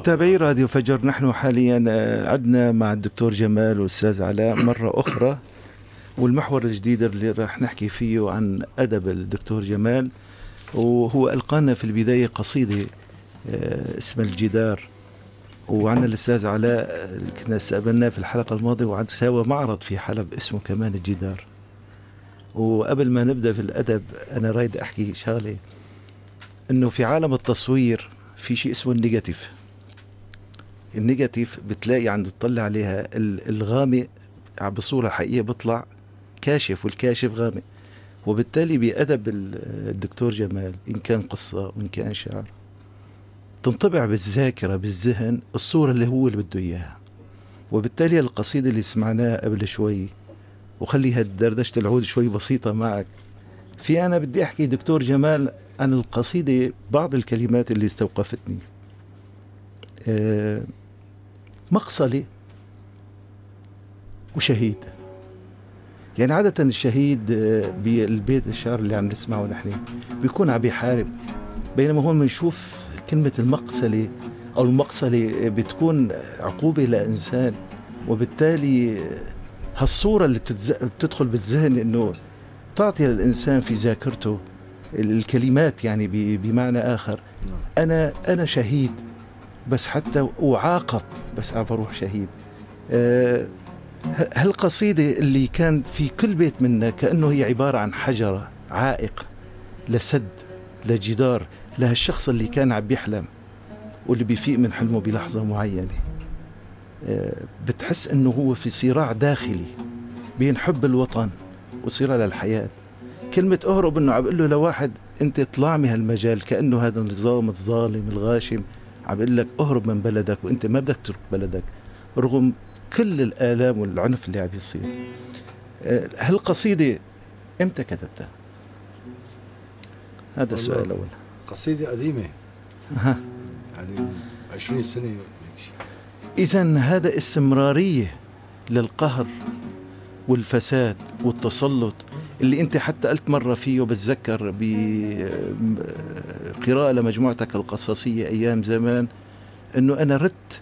S4: متابعي راديو فجر نحن حاليا آه، عدنا مع الدكتور جمال والأستاذ علاء مرة أخرى. والمحور الجديد اللي راح نحكي فيه عن أدب الدكتور جمال وهو ألقانا في البداية قصيدة آه، اسمها الجدار. وعنا الأستاذ علاء آه، كنا استقبلناه في الحلقة الماضية وعد ساوى معرض في حلب اسمه كمان الجدار. وقبل ما نبدأ في الأدب أنا رايد أحكي شغلة إنه في عالم التصوير في شيء اسمه ال negative. ال negative بتلاقي عند تطلع عليها الغامق بصورة حقيقية بيطلع كاشف والكاشف غامق. وبالتالي بأدب الدكتور جمال إن كان قصة وإن كان شعر تنطبع بالذاكرة بالذهن الصورة اللي هو اللي بده إياها. وبالتالي القصيدة اللي سمعناها قبل شوي وخليها دردشة العود شوي بسيطة معك. في أنا بدي أحكي دكتور جمال عن القصيدة بعض الكلمات اللي استوقفتني. أه مقصلة وشهيد يعني عادة الشهيد بالبيت الشعر اللي عم نسمعه نحن بيكون عم بيحارب بينما هون بنشوف كلمة المقصلة أو المقصلة بتكون عقوبة لإنسان وبالتالي هالصورة اللي. بتدخل بالذهن إنه تعطي للإنسان في ذاكرته الكلمات يعني. بمعنى آخر أنا أنا شهيد بس حتى أعاقب بس عم بروح شهيد. أه هالقصيدة اللي كان في كل بيت منا كأنه هي عبارة عن حجرة عائق لسد لجدار لهالشخص اللي كان عم بيحلم واللي بيفيق من حلمه بلحظة معينة. آه، بتحس إنه هو في صراع داخلي بين حب الوطن وصراع للحياة. كلمة أهرب إنه عم بقول له لواحد أنت اطلع من هالمجال كأنه هذا النظام الظالم الغاشم. عم بقول لك اهرب من بلدك وانت ما بدك تترك بلدك رغم كل الآلام والعنف اللي عم يصير. آه، هالقصيدة إمتى كتبتها؟ هذا السؤال الأول.
S3: قصيدة قديمة.
S4: ها
S3: يعني 20 سنة
S4: إذا هذا استمرارية للقهر والفساد والتسلط. اللي انت حتى قلت مرة فيه وبتذكر بقراءة لمجموعتك القصصية أيام زمان أنه أنا ردت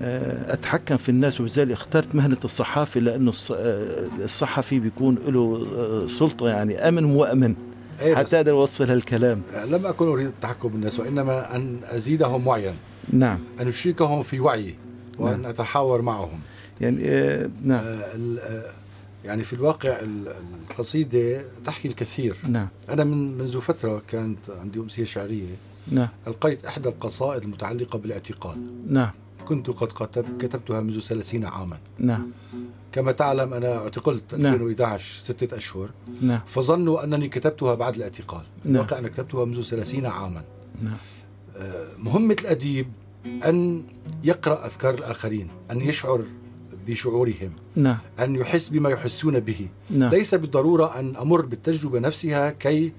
S4: آه، أتحكم في الناس وبالتالي اخترت مهنة الصحافي لأنه آه، الصحفي بيكون له آه، سلطة يعني أمن وأمن
S3: إيه
S4: حتى أقدر أوصل هالكلام.
S3: لم أكن أريد التحكم بالناس وإنما أن أزيدهم وعيا.
S4: نعم.
S3: أن أشركهم في وعي وأن
S4: نعم.
S3: أتحاور معهم.
S4: يعني آه نعم.
S3: آه يعني في الواقع القصيدة تحكي الكثير.
S4: نعم.
S3: أنا من منذ فترة كانت عندي أمسية شعرية.
S4: نعم.
S3: ألقيت إحدى القصائد المتعلقة بالاعتقال
S4: نعم.
S3: كنت قد كتب كتبتها منذ 30 عاما.
S4: نعم.
S3: كما تعلم أنا اعتقلت
S4: نعم.
S3: 2011 ستة أشهر.
S4: نعم.
S3: فظنوا أنني كتبتها بعد الاعتقال.
S4: نعم.
S3: الواقع أنا كتبتها منذ 30 عاما.
S4: نعم.
S3: آه، مهمة الأديب أن يقرأ أفكار الآخرين أن يشعر بشعورهم
S4: نعم.
S3: أن يحس بما يحسون به.
S4: نعم.
S3: ليس بالضرورة أن أمر بالتجربة نفسها كي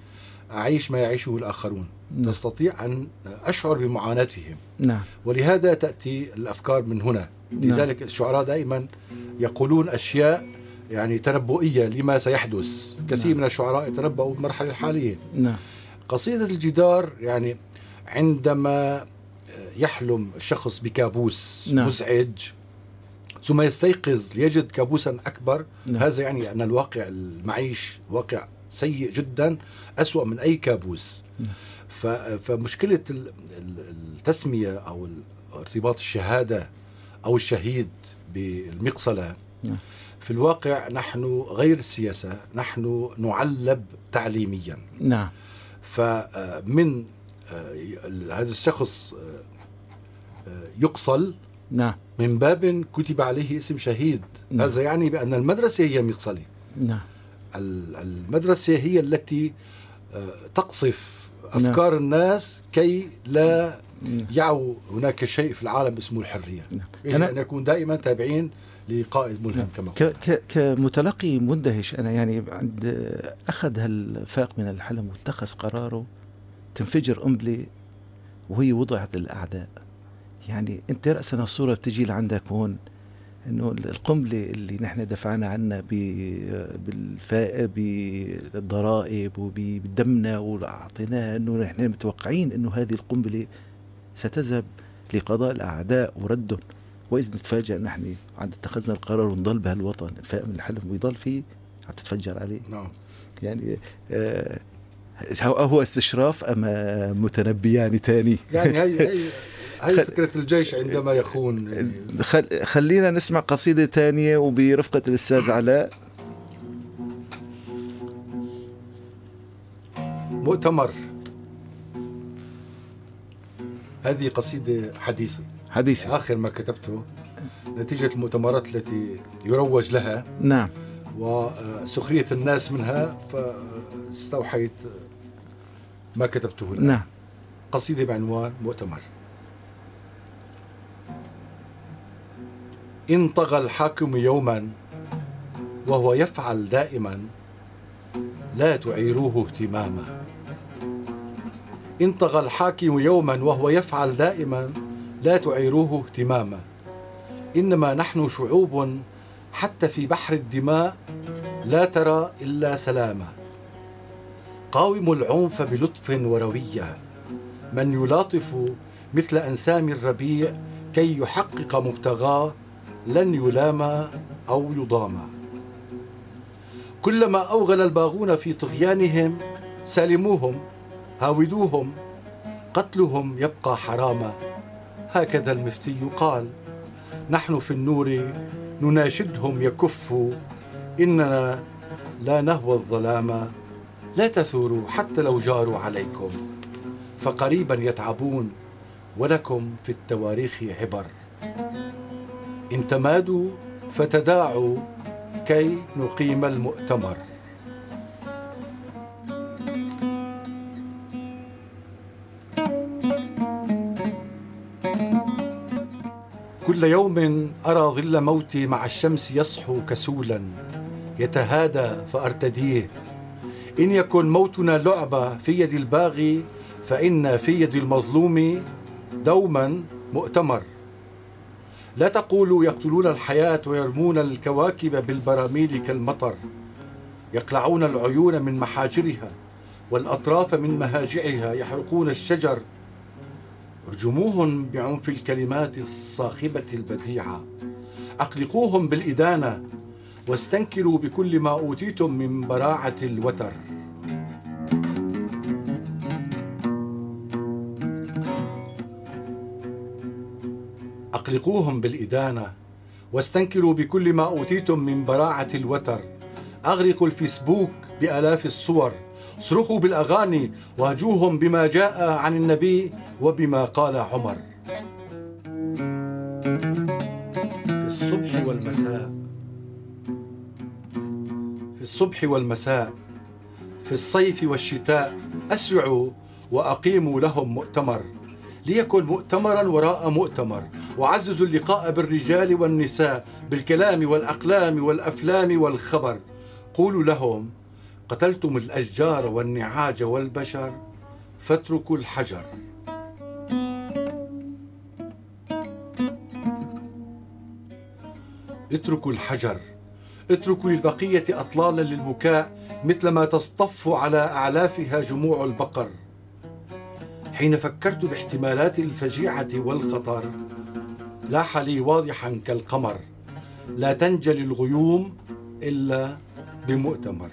S3: أعيش ما يعيشه الآخرون.
S4: نعم.
S3: تستطيع أن أشعر بمعاناتهم.
S4: نعم.
S3: ولهذا تأتي الأفكار من هنا.
S4: نعم.
S3: لذلك الشعراء دائما يقولون أشياء يعني تنبؤية لما سيحدث. كثير
S4: نعم.
S3: من الشعراء يتنبؤوا بالمرحلة الحالية.
S4: نعم.
S3: قصيدة الجدار يعني عندما يحلم الشخص بكابوس
S4: نعم.
S3: مزعج ثم يستيقظ ليجد كابوسا أكبر
S4: نعم.
S3: هذا يعني أن الواقع المعيش واقع سيء جدا أسوأ من أي كابوس
S4: نعم.
S3: فمشكلة ال- ال- التسمية أو ارتباط الشهادة أو الشهيد بالمقصلة
S4: نعم.
S3: في الواقع نحن غير السياسة نحن نعلب تعليميا
S4: نعم
S3: فمن آه، هذا الشخص آه، آه، يقصل
S4: نعم
S3: من باب كتب عليه اسم شهيد
S4: نعم.
S3: هذا يعني بأن المدرسة هي مقصلة
S4: نعم
S3: ال- المدرسة هي التي آه، تقصف
S4: نعم.
S3: أفكار الناس كي لا
S4: نعم.
S3: يعو هناك شيء في العالم اسمه الحرية
S4: نعم.
S3: يجب
S4: أنا-
S3: أن نكون دائما تابعين لقائد ملهم كما
S4: ك ك كمتلقي مندهش أنا يعني عند أخذ هالفاق من الحلم واتخذ قراره تنفجر قنبله وهي وضعت للأعداء يعني انت راسا الصورة بتجي لعندك هون إنه القنبلة اللي نحن دفعنا عنها ب- بالفائق بالضرائب وبدمنا وأعطيناها إنه نحن متوقعين إنه هذه القنبلة ستذهب لقضاء الأعداء وردهم. واذا نتفاجئ نحن عند اتخذنا القرار ونضل بهالوطن. الفائق من الحلم ويضل فيه عم تتفجر عليه.
S3: نعم.
S4: يعني آه هو استشراف أم متنبيان تاني؟
S3: يعني هي هي هي
S4: خل-
S3: فكرة الجيش عندما يخون يعني.
S4: خل خلينا نسمع قصيدة تانية وبرفقة الأستاذ علاء.
S3: مؤتمر. هذه قصيدة حديثة.
S4: حديثي
S3: آخر ما كتبته نتيجة المؤتمرات التي يروج لها.
S4: نعم.
S3: وسخرية الناس منها فاستوحيت ما كتبته الآن.
S4: نعم.
S3: قصيدة بعنوان مؤتمر. إن طغى الحاكم يوما وهو يفعل دائما لا تعيروه اهتماما. إن طغى الحاكم يوما وهو يفعل دائما لا تعيروه اهتماما. إنما نحن شعوب حتى في بحر الدماء لا ترى إلا سلاما. قاوموا العنف بلطف وروية. من يلاطف مثل أنسام الربيع كي يحقق مبتغاه لن يلام أو يضام. كلما أوغل الباغون في طغيانهم سالموهم هاودوهم قتلهم يبقى حراما. هكذا المفتي قال نحن في النور نناشدهم يكفوا إننا لا نهوى الظلام. لا تثوروا حتى لو جاروا عليكم. فقريبا يتعبون ولكم في التواريخ عبر. ان تمادوا فتداعوا كي نقيم المؤتمر. كل يوم أرى ظل موتي مع الشمس يصحو كسولا يتهادى فأرتديه. إن يكن موتنا لعبة في يد الباغي فإن في يد المظلوم دوما مؤتمر. لا تقولوا يقتلون الحياة ويرمون الكواكب بالبراميل كالمطر. يقلعون العيون من محاجرها والأطراف من مهاجعها يحرقون الشجر. ارجموهم بعنف الكلمات الصاخبة البديعة. أقلقوهم بالإدانة واستنكروا بكل ما أوتيتم من براعة الوتر. أقلقوهم بالإدانة واستنكروا بكل ما أوتيتم من براعة الوتر. أغرقوا الفيسبوك بآلاف الصور صرخوا بالأغاني واجوهم بما جاء عن النبي وبما قال عمر. في الصبح والمساء في الصبح والمساء في الصيف والشتاء أسرعوا وأقيموا لهم مؤتمر. ليكن مؤتمرا وراء مؤتمر وعززوا اللقاء بالرجال والنساء بالكلام والأقلام والأفلام والخبر. قولوا لهم قتلتم الأشجار والنعاج والبشر فاتركوا الحجر. اتركوا الحجر. اتركوا للبقية اطلالا للبكاء مثلما تصطف على أعلافها جموع البقر. حين فكرت باحتمالات الفجيعة والخطر لاح لي واضحا كالقمر. لا تنجلي الغيوم إلا بمؤتمر.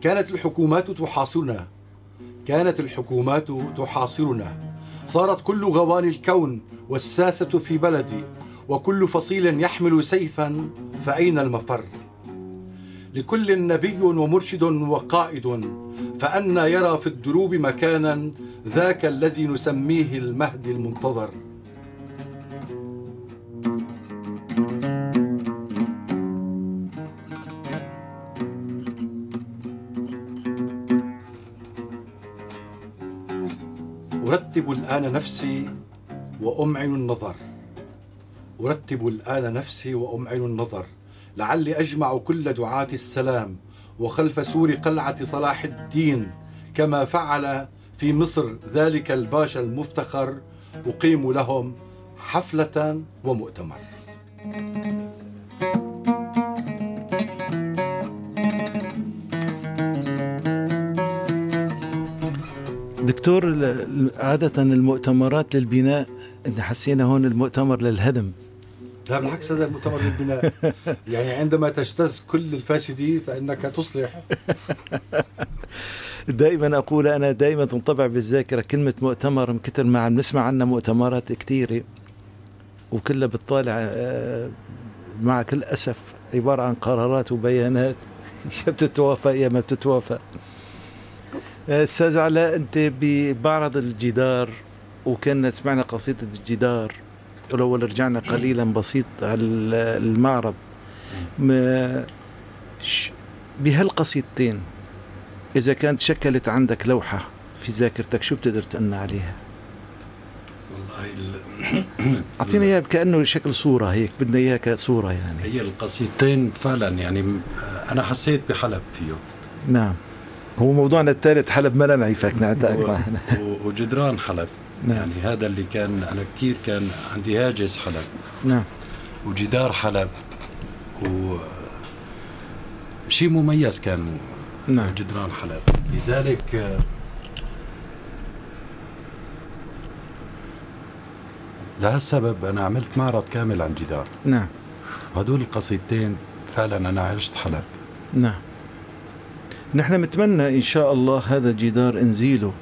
S3: كانت الحكومات تحاصرنا. كانت الحكومات تحاصرنا. صارت كل غواني الكون والساسة في بلدي وكل فصيل يحمل سيفا فأين المفر؟ لكل نبي ومرشد وقائد فأنا يرى في الدروب مكانا ذاك الذي نسميه المهدي المنتظر. أرتب الآن نفسي وأمعن النظر. أرتب الآن نفسي وأمعن النظر. لعلي أجمع كل دعاة السلام وخلف سور قلعة صلاح الدين كما فعل في مصر ذلك الباشا المفتخر أقيم لهم حفلة ومؤتمر.
S4: دكتور عادة المؤتمرات للبناء حسينا هون المؤتمر للهدم.
S3: لا بالعكس هذا المؤتمر للبناء. يعني عندما تجتاز كل الفاسدين فإنك تصلح.
S4: دائما أقول أنا دائما تنطبع بالذاكرة. كلمة مؤتمر من كتر ما عم نسمع عنها مؤتمرات كثيرة وكلها بتطالع آه، مع كل أسف. عبارة عن قرارات وبيانات. يا بتتوافق يا ما بتتوافق. آه، أستاذ علاء أنت بمعرض الجدار وكنا سمعنا قصيدة الجدار. ولو رجعنا قليلا بسيط على المعرض. بهالقصيدتين إذا كانت شكلت عندك لوحة في ذاكرتك شو بتقدر تقلنا عليها؟
S5: والله ال-
S4: أعطينا إياها كأنه شكل صورة هيك بدنا إياها كصورة يعني.
S5: هي القصيدتين فعلا يعني أنا حسيت بحلب فيهم.
S4: نعم. هو موضوعنا الثالث حلب ما معنا
S5: و- وجدران حلب.
S4: نعم.
S5: يعني هذا اللي كان أنا كثير كان عندي هاجس حلب.
S4: نعم.
S5: وجدار حلب. و شيء مميز كان
S4: نعم.
S5: جدران حلب. لذلك لهالسبب أنا عملت معرض كامل عن جدار.
S4: نعم.
S5: وهدول القصيدتين فعلا أنا عشت حلب.
S4: نعم. نحن نتمنى إن شاء الله هذا الجدار إنزيله.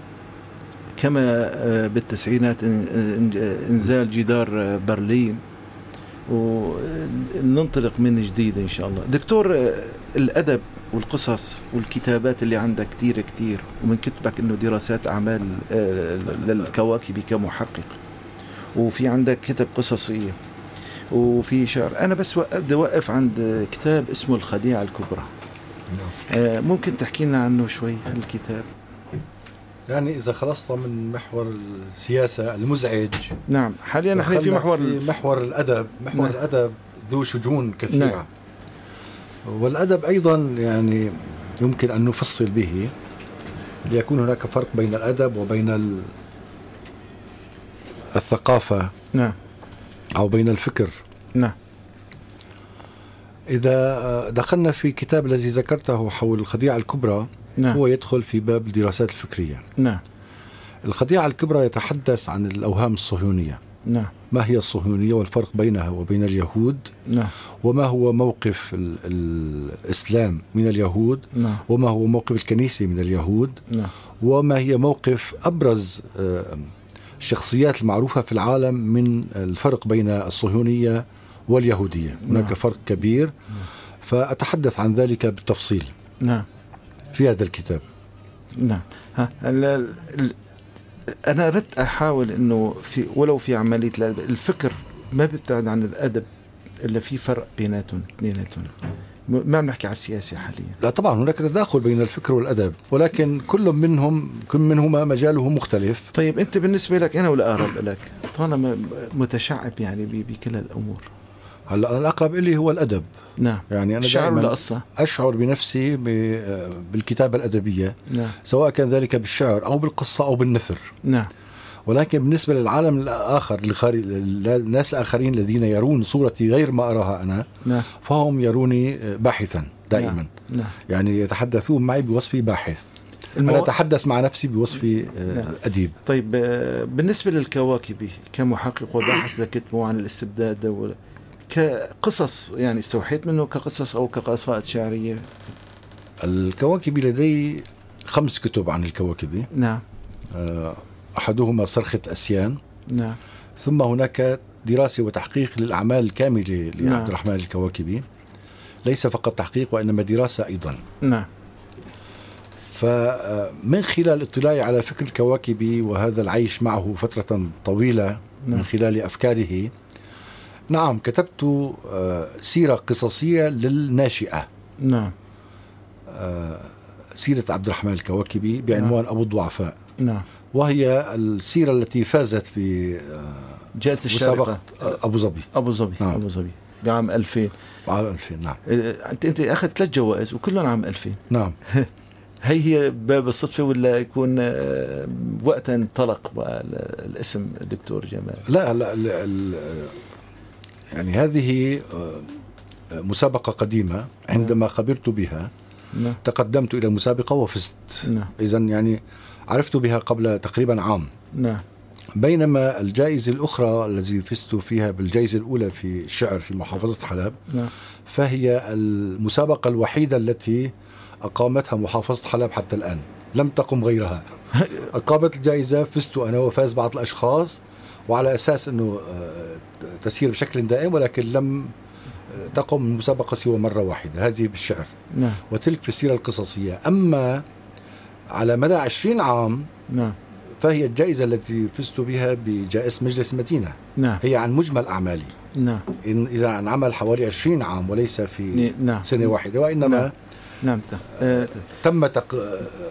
S4: كما آه، بالتسعينات إنزال جدار آه، برلين. وننطلق من جديد إن شاء الله. دكتور آه، الأدب والقصص والكتابات اللي عندك كتير كتير ومن كتبك أنه دراسات أعمال آه، للكواكب كمحقق. وفي عندك كتب قصصية. وفي شعر. أنا بس بدي أوقف عند كتاب اسمه الخديعة الكبرى. آه، ممكن تحكي لنا عنه شوي الكتاب
S3: يعني إذا خلصت من محور السياسة المزعج.
S4: نعم حاليا نحن في محور
S3: في محور الأدب. محور
S4: نعم.
S3: الأدب ذو شجون كثيرة.
S4: نعم.
S3: والأدب أيضا يعني يمكن أن نفصل به. ليكون هناك فرق بين الأدب وبين ال- الثقافة.
S4: نعم.
S3: أو بين الفكر.
S4: نعم.
S3: إذا دخلنا في كتاب الذي ذكرته حول الخديعة الكبرى
S4: نعم.
S3: هو يدخل في باب الدراسات الفكرية.
S4: نعم.
S3: الخديعه الكبرى يتحدث عن الأوهام الصهيونية.
S4: نعم.
S3: ما هي الصهيونية والفرق بينها وبين اليهود؟
S4: نعم.
S3: وما هو موقف ال- الإسلام من اليهود؟
S4: نعم.
S3: وما هو موقف الكنيسة من اليهود؟
S4: نعم.
S3: وما هي موقف أبرز آه، الشخصيات المعروفة في العالم من الفرق بين الصهيونية واليهودية؟ هناك
S4: نعم.
S3: فرق كبير. فأتحدث عن ذلك بالتفصيل.
S4: نعم.
S3: في هذا الكتاب.
S4: نعم. ها أنا أردت أحاول إنه في ولو في عملية الفكر ما بيبتعد عن الأدب إلا في فرق بيناتهم اثنيناتهم. ما عم نحكي على السياسة حاليا.
S3: لا طبعا هناك تداخل بين الفكر والأدب ولكن كل منهم كل منهما مجاله مختلف.
S4: طيب أنت بالنسبة لك أنا والأقرب لك طالما متشعب يعني بكل الأمور.
S3: هلا الأقرب إلي هو الأدب.
S4: نعم.
S3: يعني أنا
S4: الشعر ولا
S3: دائما
S4: قصة؟
S3: أشعر بنفسي ب- بالكتابة الأدبية
S4: نعم.
S3: سواء كان ذلك بالشعر أو بالقصة أو بالنثر.
S4: نعم.
S3: ولكن بالنسبة للعالم الخاري- الناس الآخرين الذين يرون صورتي غير ما أراها أنا
S4: نعم.
S3: فهم يروني باحثا دائما.
S4: نعم.
S3: يعني يتحدثون معي بوصفي باحث.
S4: المو...
S3: أتحدث مع نفسي بوصفي آه،
S4: نعم.
S3: أديب.
S4: طيب آه، بالنسبة للكواكبي كمحقق وباحث لكتبه عن الاستبداد ولا كقصص يعني استوحيت منه كقصص أو كقصائد شعرية؟
S3: الكواكب لدي خمس كتب عن الكواكب.
S4: نعم.
S3: آه، أحدهما صرخة أسيان.
S4: نعم.
S3: ثم هناك دراسة وتحقيق للأعمال الكاملة
S4: نعم.
S3: لعبد الرحمن الكواكبي ليس فقط تحقيق وإنما دراسة أيضا.
S4: نعم.
S3: فمن خلال اطلاعي على فكر الكواكبي وهذا العيش معه فترة طويلة
S4: نعم.
S3: من خلال أفكاره نعم كتبت آه، سيرة قصصية للناشئة.
S4: نعم.
S3: آه، سيرة عبد الرحمن الكواكبي بعنوان أبو الضعفاء.
S4: نعم.
S3: وهي السيرة التي فازت في آه،
S4: جائزة الشارقة.
S3: أبو ظبي.
S4: أبو ظبي
S3: نعم.
S4: أبو ظبي بعام 2000
S3: عام 2000 نعم.
S4: آه، أنت أنت أخذت ثلاث جوائز وكلهم عام 2000
S3: نعم.
S4: هي هي باب الصدفة ولا يكون آه، وقتها انطلق الاسم دكتور جمال؟
S3: لا لا ال- ال- يعني هذه آه، مسابقة قديمة عندما خبرت بها
S4: نعم.
S3: تقدمت إلى المسابقة وفزت.
S4: نعم.
S3: إذا يعني عرفت بها قبل تقريبا عام.
S4: نعم.
S3: بينما الجائزة الأخرى التي فزت فيها بالجائزة الأولى في الشعر في محافظة حلب
S4: نعم.
S3: فهي المسابقة الوحيدة التي أقامتها محافظة حلب حتى الآن. لم تقم غيرها. أقامت الجائزة فزت أنا وفاز بعض الأشخاص. وعلى أساس أنه آه، تسير بشكل دائم ولكن لم آه، تقم المسابقة سوى مرة واحدة. هذه بالشعر.
S4: نعم.
S3: وتلك في السيرة القصصية. أما على مدى عشرين عام
S4: نعم.
S3: فهي الجائزة التي فزت بها بجائزة مجلس المدينة.
S4: نعم.
S3: هي عن مجمل أعمالي.
S4: نعم.
S3: إن إذا عن عمل حوالي 20 عام وليس في
S4: نعم.
S3: سنة واحدة وإنما
S4: نعم. نعم ت- آه،
S3: تم تق...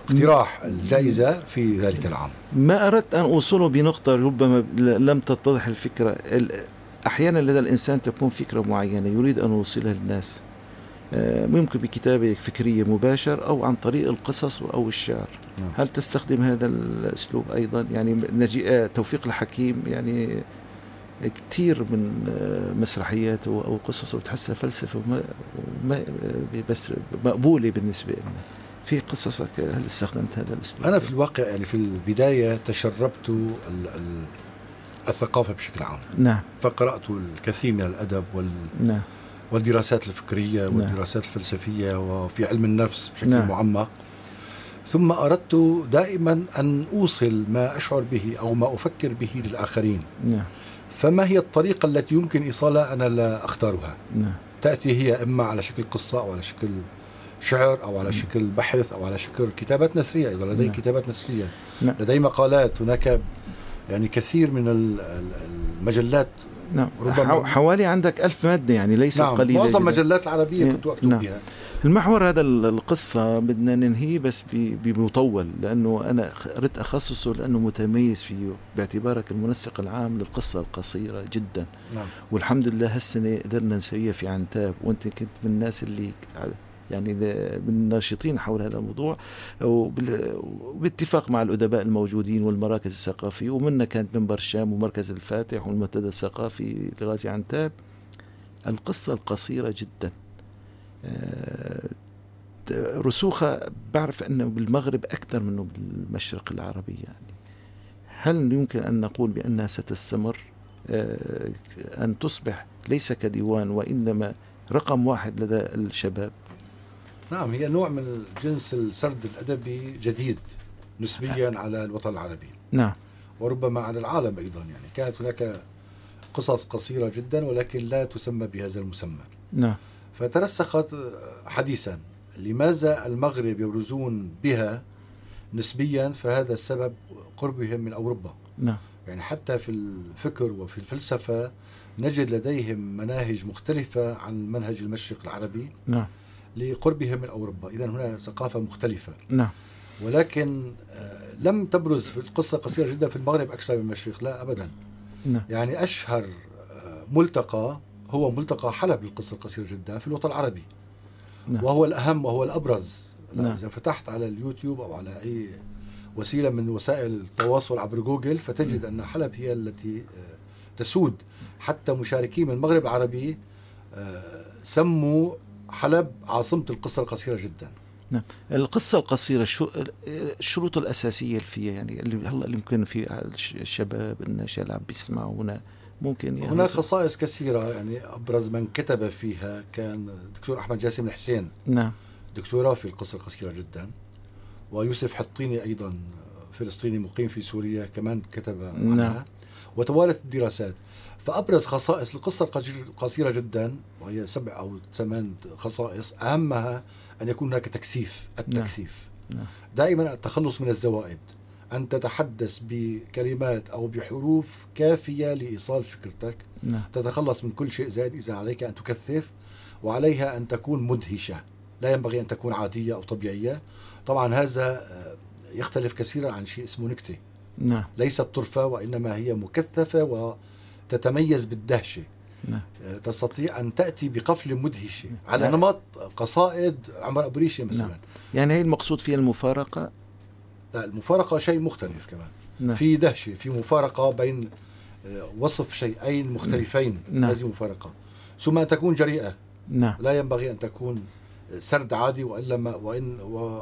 S3: اقتراح الجائزة في ذلك العام.
S4: ما أردت أن أوصله بنقطة ربما لم تتضح الفكرة. ال- أحيانا لدى الإنسان تكون فكرة معينة يريد أن يوصلها للناس. آه، ممكن بكتابة فكرية مباشر أو عن طريق القصص أو الشعر.
S3: نعم.
S4: هل تستخدم هذا الأسلوب أيضا؟ يعني آه، توفيق الحكيم يعني كثير من مسرحياته أو قصصه تحسها فلسفة وما بس مقبولة بالنسبة لنا في قصصك هل استخدمت هذا الأسلوب؟
S3: أنا في الواقع يعني في البداية تشربت ال- ال- الثقافة بشكل عام.
S4: نعم.
S3: فقرأت الكثير من الأدب وال
S4: نعم.
S3: والدراسات الفكرية
S4: نعم.
S3: والدراسات الفلسفية وفي علم النفس بشكل
S4: نعم.
S3: معمق. ثم أردت دائما أن أوصل ما أشعر به أو ما أفكر به للآخرين.
S4: نعم.
S3: فما هي الطريقة التي يمكن إيصالها أنا لا أختارها
S4: نعم
S3: تأتي هي إما على شكل قصة أو على شكل شعر أو على شكل بحث أو على شكل كتابات نثرية أيضا لدي
S4: نعم.
S3: كتابات نثرية
S4: نعم.
S3: لدي مقالات هناك يعني كثير من ال- ال- المجلات
S4: نعم
S3: ربما-
S4: حو- حوالي عندك ألف مادة يعني ليست
S3: نعم
S4: قليلة
S3: معظم. المجلات العربية
S4: نعم.
S3: كنت أكتب
S4: نعم.
S3: بها
S4: المحور هذا ال- القصة بدنا ننهيه بس بمطول لأنه أنا أردت أخصصه لأنه متميز فيه باعتبارك المنسق العام للقصة القصيرة جدا.
S3: نعم.
S4: والحمد لله هالسنة قدرنا نسويها في عنتاب وأنت كنت من الناس اللي يعني من الناشطين حول هذا الموضوع وباتفاق مع الأدباء الموجودين والمراكز الثقافية ومنا كانت منبر الشام ومركز الفاتح والمنتدى الثقافي لغازي عنتاب. القصة القصيرة جدا. رسوخها بعرف أنه بالمغرب أكثر منه بالمشرق العربي يعني. هل يمكن أن نقول بأنها ستستمر؟ آه، أن تصبح ليس كديوان وإنما رقم واحد لدى الشباب؟
S3: نعم هي نوع من جنس السرد الأدبي جديد نسبيا على الوطن العربي.
S4: نعم.
S3: وربما على العالم أيضا يعني. كانت هناك قصص قصيرة جدا ولكن لا تسمى بهذا المسمى.
S4: نعم.
S3: فترسخت حديثا لماذا المغرب يبرزون بها نسبيا؟ فهذا السبب قربهم من أوروبا.
S4: نعم.
S3: يعني حتى في الفكر وفي الفلسفة نجد لديهم مناهج مختلفة عن منهج المشرق العربي
S4: نعم.
S3: لقربهم من أوروبا. إذا هنا ثقافة مختلفة.
S4: نعم.
S3: ولكن آه، لم تبرز في القصة قصيرة جدا في المغرب أكثر من المشرق. لا أبدا.
S4: نعم.
S3: يعني أشهر آه، ملتقى هو ملتقى حلب للقصة القصيرة جدا في الوطن العربي.
S4: نعم.
S3: وهو الأهم وهو الأبرز.
S4: نعم.
S3: إذا فتحت على اليوتيوب أو على أي وسيلة من وسائل التواصل عبر جوجل فتجد أن حلب هي التي آه، تسود. حتى مشاركين من المغرب العربي آه، سموا حلب عاصمة القصة القصيرة جدا.
S4: القصة القصيرة شو الشروط الأساسية اللي فيها يعني اللي هلا اللي ممكن في الش- الشباب الناشئ اللي عم بيسمعوا هنا ممكن يعني.
S3: هناك خصائص كثيرة يعني أبرز من كتب فيها كان الدكتور أحمد جاسم الحسين
S4: نعم.
S3: دكتوراه في القصة القصيرة جدا. ويوسف حطيني أيضا فلسطيني مقيم في سوريا كمان كتب عنها.
S4: نعم.
S3: وتوالت الدراسات. فأبرز خصائص القصة القصير- القصيرة جدا وهي سبع أو ثمان خصائص أهمها أن يكون هناك تكثيف التكثيف.
S4: نعم.
S3: دائما التخلص من الزوائد. أن تتحدث بكلمات أو بحروف كافية لإيصال فكرتك.
S4: نعم.
S3: تتخلص من كل شيء زائد إذا عليك أن تكثف وعليها أن تكون مدهشة. لا ينبغي أن تكون عادية أو طبيعية. طبعا هذا آه، يختلف كثيرا عن شيء اسمه نكتة.
S4: نعم.
S3: ليست طرفة وإنما هي مكثفة وتتميز بالدهشة.
S4: نعم.
S3: آه، تستطيع أن تأتي بقفلة مدهشة على
S4: نعم.
S3: نمط قصائد عمر أبو ريشة مثلا.
S4: نعم. يعني هي المقصود فيها المفارقة
S3: لا المفارقة شيء مختلف كمان.
S4: نعم.
S3: في دهشة في مفارقة بين آه، وصف شيئين مختلفين.
S4: نعم.
S3: هذه مفارقة. ثم أن تكون جريئة.
S4: نعم.
S3: لا ينبغي أن تكون سرد عادي وإلا ما وإن و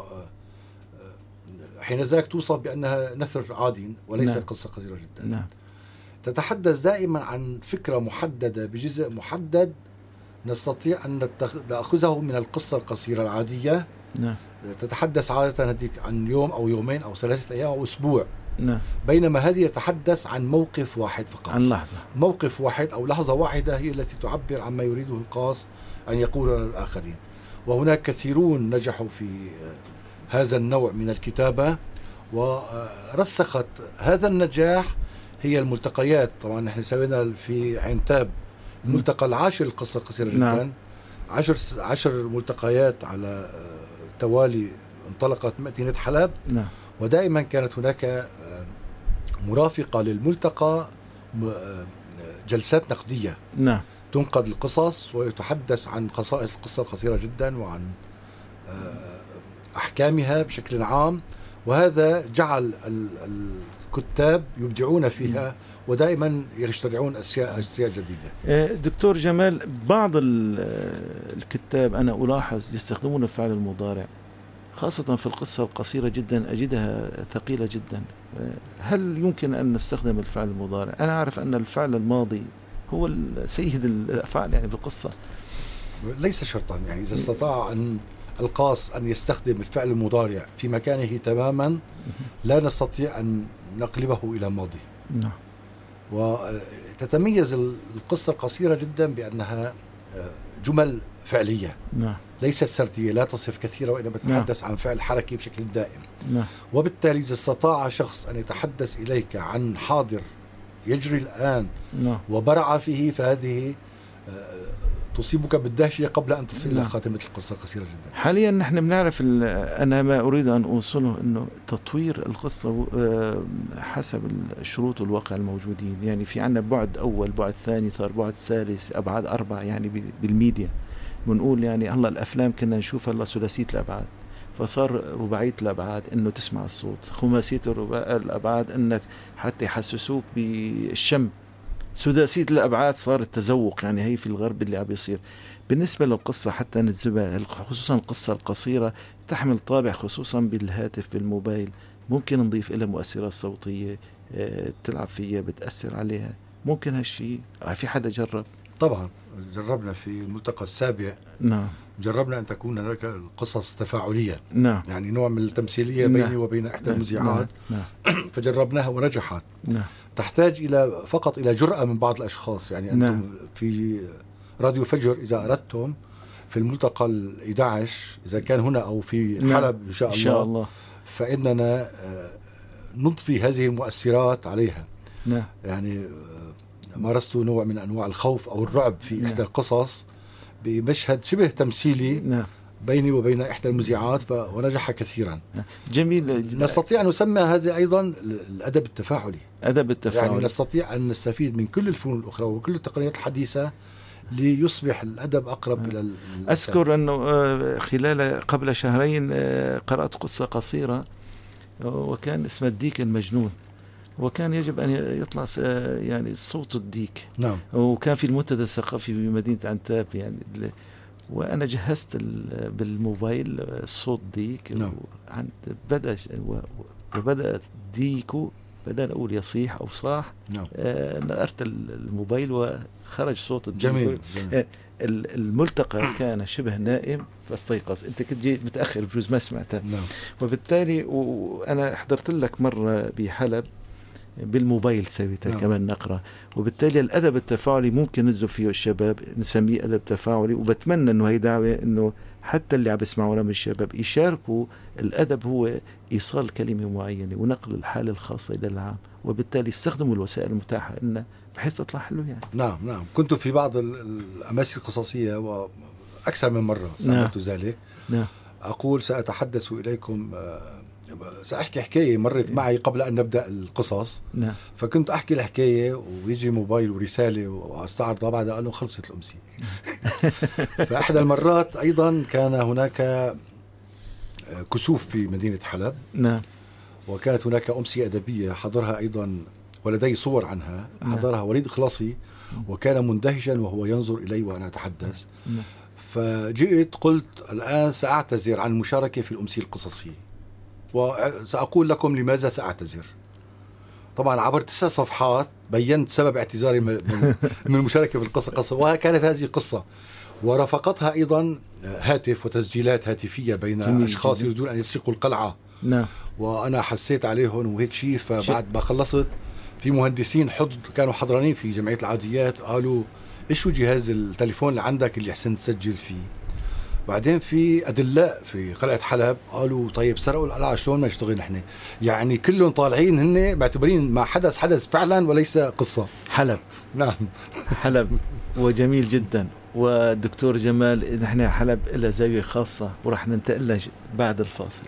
S3: حين ذاك توصف بأنها نثر عادي وليس
S4: نعم.
S3: نعم. قصة قصيرة جدا.
S4: نعم.
S3: تتحدث دائما عن فكرة محددة بجزء محدد نستطيع أن نتخ... نأخذه من القصة القصيرة العادية.
S4: نعم.
S3: تتحدث عادة هذيك عن يوم أو يومين أو ثلاثة أيام أو أسبوع.
S4: نعم.
S3: بينما هذه يتحدث عن موقف واحد فقط.
S4: عن لحظة.
S3: موقف واحد أو لحظة واحدة هي التي تعبر عما يريده القاص أن يقول للآخرين وهناك كثيرون نجحوا في هذا النوع من الكتابة ورسخت هذا النجاح هي الملتقيات. طبعا نحن سوينا في عنتاب الملتقى العاشر للقصة القصيرة جدا.
S4: نعم.
S3: عشر عشر ملتقيات على آه، توالي انطلقت مدينة حلب.
S4: نعم.
S3: ودائما كانت هناك آه، مرافقة للملتقى آه، جلسات نقدية
S4: نعم.
S3: تنقد القصص ويتحدث عن خصائص القصة القصيرة جدا وعن آه، أحكامها بشكل عام. وهذا جعل الكتاب يبدعون فيها ودائما يخترعون اشياء أشياء جديدة.
S4: آه، دكتور جمال بعض الكتاب أنا ألاحظ يستخدمون الفعل المضارع خاصة في القصة القصيرة جدا أجدها ثقيلة جدا. آه، هل يمكن أن نستخدم الفعل المضارع؟ أنا أعرف أن الفعل الماضي هو سيد الأفعال يعني في القصة.
S3: ليس شرطا يعني إذا استطاع أن القاص أن يستخدم الفعل المضارع في مكانه تماما لا نستطيع أن نقلبه إلى ماضي. نعم. وتتميز القصة القصيرة جدا بأنها آه، جمل فعلية نعم ليست سردية لا تصف كثيرا وإنما تتحدث نعم. عن فعل حركي بشكل دائم نعم. وبالتالي إذا استطاع شخص أن يتحدث إليك عن حاضر يجري الآن نعم. وبرع فيه فهذه آه، تصيبك بالدهشة قبل أن تصل إلى نعم. خاتمة القصة القصيرة جدا.
S4: حاليا نحن بنعرف أنا ما أريد أن أوصله أنه تطوير القصة آه، حسب الشروط والواقع الموجودين. يعني في عنا بعد أول بعد ثاني صار بعد ثالث أبعاد أربع يعني بالميديا. بنقول يعني هلا الأفلام كنا نشوفها هلا ثلاثية الأبعاد. فصار رباعية الأبعاد إنه تسمع الصوت خماسية الأبعاد إنك حتى يحسسوك بالشم. سداسية الأبعاد صار التذوق يعني هي في الغرب اللي عم بيصير بالنسبة للقصة حتى نجذبها خصوصا القصة القصيرة تحمل طابع خصوصا بالهاتف بالموبايل؟ ممكن نضيف لها مؤثرات صوتية آه، تلعب فيها بتأثر عليها. ممكن هالشيء آه، في حدا جرب؟
S3: طبعا. جربنا في الملتقى السابع. نعم. جربنا أن تكون هناك قصص تفاعلية. نعم. يعني نوع من التمثيلية بيني نعم. وبين إحدى نعم. المذيعات. نعم. نعم. فجربناها ونجحت. نعم. تحتاج إلى فقط إلى جرأة من بعض الأشخاص يعني أنتم نعم. في راديو فجر إذا أردتم في الملتقى ال 11 إذا كان هنا أو في نعم. حلب إن شاء الله, إن شاء الله. فإننا آه، نضفي هذه المؤثرات عليها نعم. يعني آه، مارست نوع من أنواع الخوف أو الرعب في نعم. إحدى القصص بمشهد شبه تمثيلي نعم. بيني وبين إحدى المذيعات ونجح كثيرا.
S4: جميل.
S3: نستطيع أن نسمى هذا أيضا الأدب التفاعلي.
S4: أدب التفاعلي.
S3: يعني نستطيع أن نستفيد من كل الفنون الأخرى وكل التقنيات الحديثة ليصبح الأدب أقرب إلى
S4: الإنسان. أذكر أنه آه، خلال قبل شهرين آه، قرأت قصة قصيرة وكان اسمها الديك المجنون. وكان يجب أن يطلع يعني صوت الديك. نعم. وكان في المنتدى الثقافي في مدينة عنتاب يعني وأنا جهزت بالموبايل صوت ديك نعم. وعند بدأ وبدأت ديكو بدأنا نقول يصيح أو صاح نعم. آه نقرت الموبايل وخرج صوت
S3: الديكو جميل, جميل. آه
S4: الملتقى كان شبه نائم فاستيقظ أنت كنت جيت متأخر بجوز ما سمعتها نعم. وبالتالي وأنا حضرت لك مرة بحلب بالموبايل سويتها نعم. كمان نقرأ. وبالتالي الأدب التفاعلي ممكن نجذب فيه الشباب نسميه أدب تفاعلي وبتمنى إنه هي دعوة إنه حتى اللي عم يسمعونا من الشباب يشاركوا. الأدب هو إيصال كلمة معينة ونقل الحالة الخاصة إلى العام وبالتالي استخدموا الوسائل المتاحة لنا بحيث تطلع حلو يعني.
S3: نعم نعم. كنت في بعض الأماكن القصصية وأكثر من مرة سمعت نعم. ذلك. نعم. أقول سأتحدث إليكم آه، سأحكي حكاية مرت معي قبل أن نبدأ القصص. نعم. فكنت أحكي الحكاية ويجي موبايل ورسالة وأستعرضها بعدها قالوا خلصت الأمسية. فإحدى المرات أيضا كان هناك آه، كسوف في مدينة حلب. نعم. وكانت هناك أمسية أدبية حضرها أيضا ولدي صور عنها نعم. حضرها وليد إخلاصي. وكان مندهشا وهو ينظر إلي وأنا أتحدث. نعم. فجئت قلت الآن سأعتذر عن المشاركة في الأمسية القصصية. وسأقول لكم لماذا سأعتذر. طبعا عبر تسع صفحات بينت سبب اعتذاري من المشاركة في القصة قصة. وكانت هذه قصة ورافقتها أيضا هاتف وتسجيلات هاتفية بين أشخاص. يريدون أن يسرقوا القلعة. نعم. وأنا حسيت عليهم وهيك شيء فبعد ما خلصت في مهندسين حض كانوا حضرانين في جمعية العاديات قالوا إيش هو جهاز التليفون اللي عندك اللي حسن تسجل فيه؟ بعدين في أدلاء في قلعة حلب قالوا طيب سرقوا القلعة شلون ما نشتغل نحن؟ يعني كلهم طالعين هن معتبرين ما حدث حدث فعلا وليس قصة.
S4: حلب.
S3: نعم.
S4: حلب. وجميل جدا. والدكتور جمال نحن حلب لها زاوية خاصة وراح ننتقل بعد الفاصل.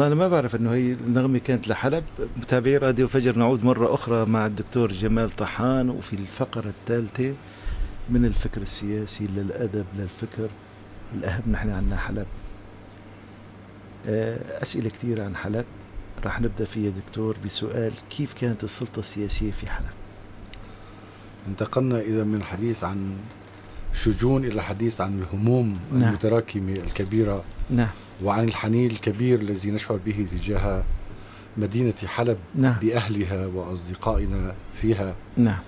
S4: هلا أنا ما بعرف إنه هي النغمة كانت لحلب. متابعي راديو فجر نعود مرة أخرى مع الدكتور جمال طحان وفي الفقرة الثالثة من الفكر السياسي للأدب للفكر الأهم. نحن عندنا حلب. آه، أسئلة كثيره عن حلب. راح نبدأ فيها دكتور بسؤال كيف كانت السلطة السياسية في حلب؟
S3: انتقلنا إذا من الحديث عن شجون إلى الحديث عن الهموم
S4: نعم.
S3: المتراكمة الكبيرة.
S4: نعم.
S3: وعن الحنين الكبير الذي نشعر به تجاه مدينة حلب
S4: نعم.
S3: بأهلها وأصدقائنا فيها.
S4: نعم.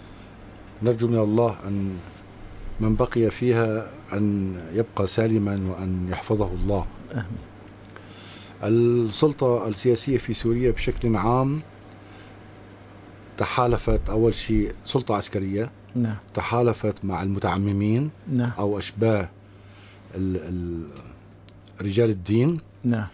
S3: نرجو من الله أن من بقي فيها أن يبقى سالما وأن يحفظه الله.
S4: آمين.
S3: السلطة السياسية في سوريا بشكل عام تحالفت أول شيء سلطة عسكرية.
S4: نعم.
S3: تحالفت مع المتعممين
S4: نعم.
S3: أو أشباه ال ال رجال الدين.
S4: نعم.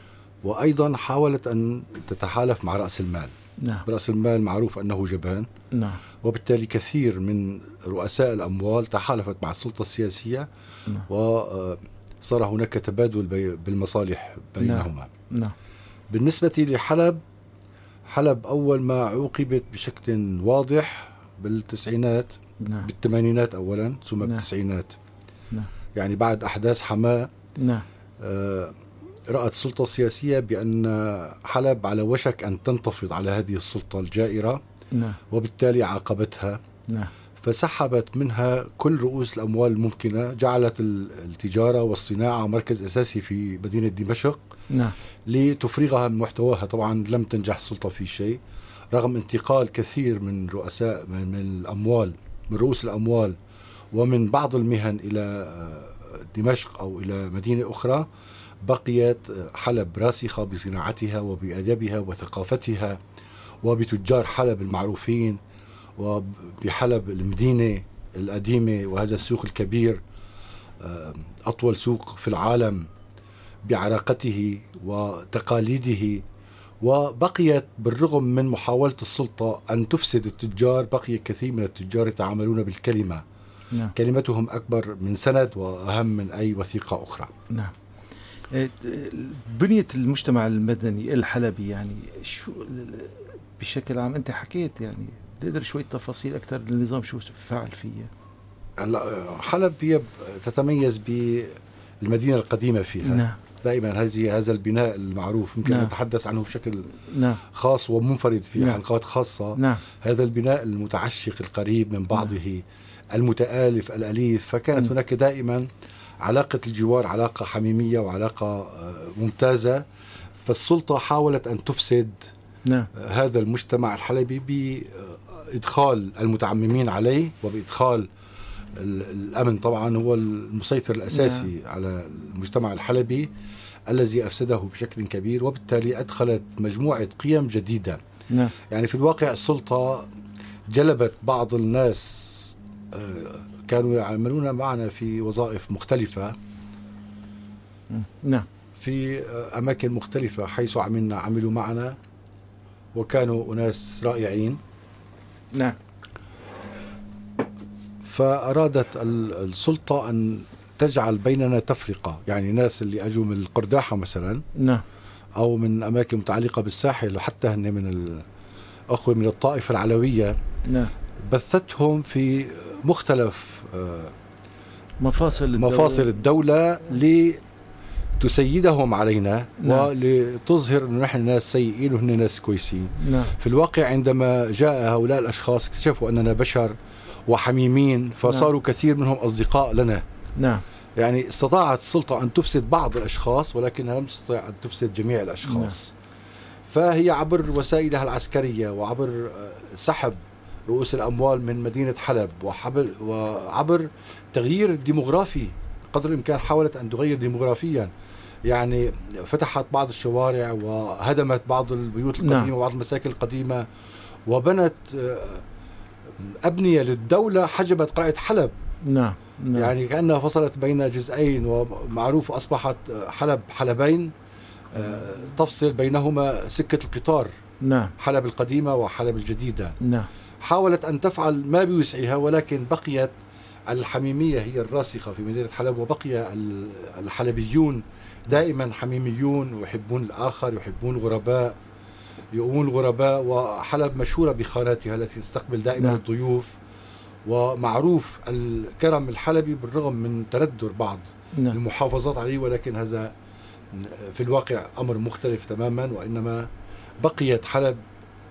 S3: وأيضا حاولت أن تتحالف مع رأس المال.
S4: نعم.
S3: رأس المال معروف أنه جبان
S4: نعم.
S3: وبالتالي كثير من رؤساء الأموال تحالفت مع السلطة السياسية.
S4: نعم.
S3: وصار هناك تبادل بي- بالمصالح بينهما.
S4: نعم.
S3: بالنسبة لحلب حلب أول ما عوقبت بشكل واضح بالتسعينات.
S4: نعم.
S3: بالثمانينات أولا ثم
S4: نعم.
S3: بالتسعينات.
S4: نعم.
S3: يعني بعد أحداث حماة.
S4: نعم.
S3: آه، رأت السلطة السياسية بأن حلب على وشك أن تنتفض على هذه السلطة الجائرة
S4: نعم.
S3: وبالتالي عاقبتها.
S4: نعم.
S3: فسحبت منها كل رؤوس الأموال الممكنة جعلت ال- التجارة والصناعة مركز أساسي في مدينة دمشق
S4: نعم.
S3: لتفريغها من محتواها. طبعا لم تنجح السلطة في شيء رغم انتقال كثير من رؤساء من من الأموال من رؤوس الأموال ومن بعض المهن إلى آه، دمشق أو إلى مدينة أخرى بقيت حلب راسخة بصناعتها وبأدبها وثقافتها وبتجار حلب المعروفين وبحلب المدينة القديمة وهذا السوق الكبير آه، أطول سوق في العالم بعراقته وتقاليده. وبقيت بالرغم من محاولة السلطة أن تفسد التجار بقي كثير من التجار يتعاملون بالكلمة.
S4: نعم.
S3: كلمتهم أكبر من سند وأهم من أي وثيقة أخرى.
S4: نعم. إيه، بنية المجتمع المدني الحلبي يعني شو بشكل عام أنت حكيت يعني تقدر شوي تفاصيل أكثر النظام شو فعل فيها
S3: هلا حلب هي تتميز بالمدينة القديمة فيها.
S4: نعم.
S3: دائما هذه هذا البناء المعروف يمكن
S4: نعم.
S3: نتحدث عنه بشكل
S4: نعم.
S3: خاص ومنفرد في
S4: نعم.
S3: حلقات خاصة.
S4: نعم.
S3: هذا البناء المتعشق القريب من بعضه المتآلف الأليف فكانت. هناك دائما علاقة الجوار علاقة حميمية وعلاقة آه، ممتازة. فالسلطة حاولت أن تفسد
S4: نعم.
S3: آه، هذا المجتمع الحلبي بإدخال المتعممين عليه وبإدخال ال- الأمن طبعا هو المسيطر الأساسي على المجتمع الحلبي الذي أفسده بشكل كبير وبالتالي أدخلت مجموعة قيم جديدة.
S4: نعم.
S3: يعني في الواقع السلطة جلبت بعض الناس كانوا يعملون معنا في وظائف مختلفة.
S4: نعم.
S3: في أماكن مختلفة حيث عملنا عملوا معنا وكانوا أناس رائعين.
S4: نعم.
S3: فأرادت ال- السلطة أن تجعل بيننا تفرقة. يعني ناس اللي أجوا من القرداحة مثلا
S4: نعم.
S3: أو من أماكن متعلقة بالساحل وحتى هن من الأخوة من الطائفة العلوية.
S4: نعم.
S3: بثتهم في مختلف آه،
S4: مفاصل الدولة.
S3: مفاصل الدولة لتسيدهم علينا
S4: نعم.
S3: ولتظهر أنه نحن ناس سيئين وهن ناس كويسين.
S4: نعم.
S3: في الواقع عندما جاء هؤلاء الأشخاص اكتشفوا أننا بشر وحميمين فصاروا كثير منهم أصدقاء لنا.
S4: نعم.
S3: يعني استطاعت السلطة أن تفسد بعض الأشخاص ولكنها لم تستطع أن تفسد جميع الأشخاص. فهي عبر وسائلها العسكرية وعبر آه، سحب رؤوس الأموال من مدينة حلب وحبل وعبر تغيير الديموغرافي قدر الإمكان حاولت أن تغير ديموغرافيا. يعني فتحت بعض الشوارع وهدمت بعض البيوت القديمة
S4: نعم.
S3: وبعض المساكن القديمة وبنت آه، أبنية للدولة حجبت قلعة حلب.
S4: نعم نعم.
S3: يعني كأنها فصلت بين جزئين ومعروف أصبحت حلب حلبين آه، تفصل بينهما سكة القطار.
S4: نعم.
S3: حلب القديمة وحلب الجديدة.
S4: نعم.
S3: حاولت أن تفعل ما بوسعها ولكن بقيت الحميمية هي الراسخة في مدينة حلب وبقي ال- الحلبيون دائما حميميون ويحبون الآخر يحبون الغرباء يؤمون الغرباء وحلب مشهورة بخاناتها التي تستقبل دائما
S4: نعم.
S3: الضيوف ومعروف الكرم الحلبي بالرغم من تندر بعض
S4: نعم
S3: المحافظات عليه ولكن هذا في الواقع أمر مختلف تماما وإنما بقيت حلب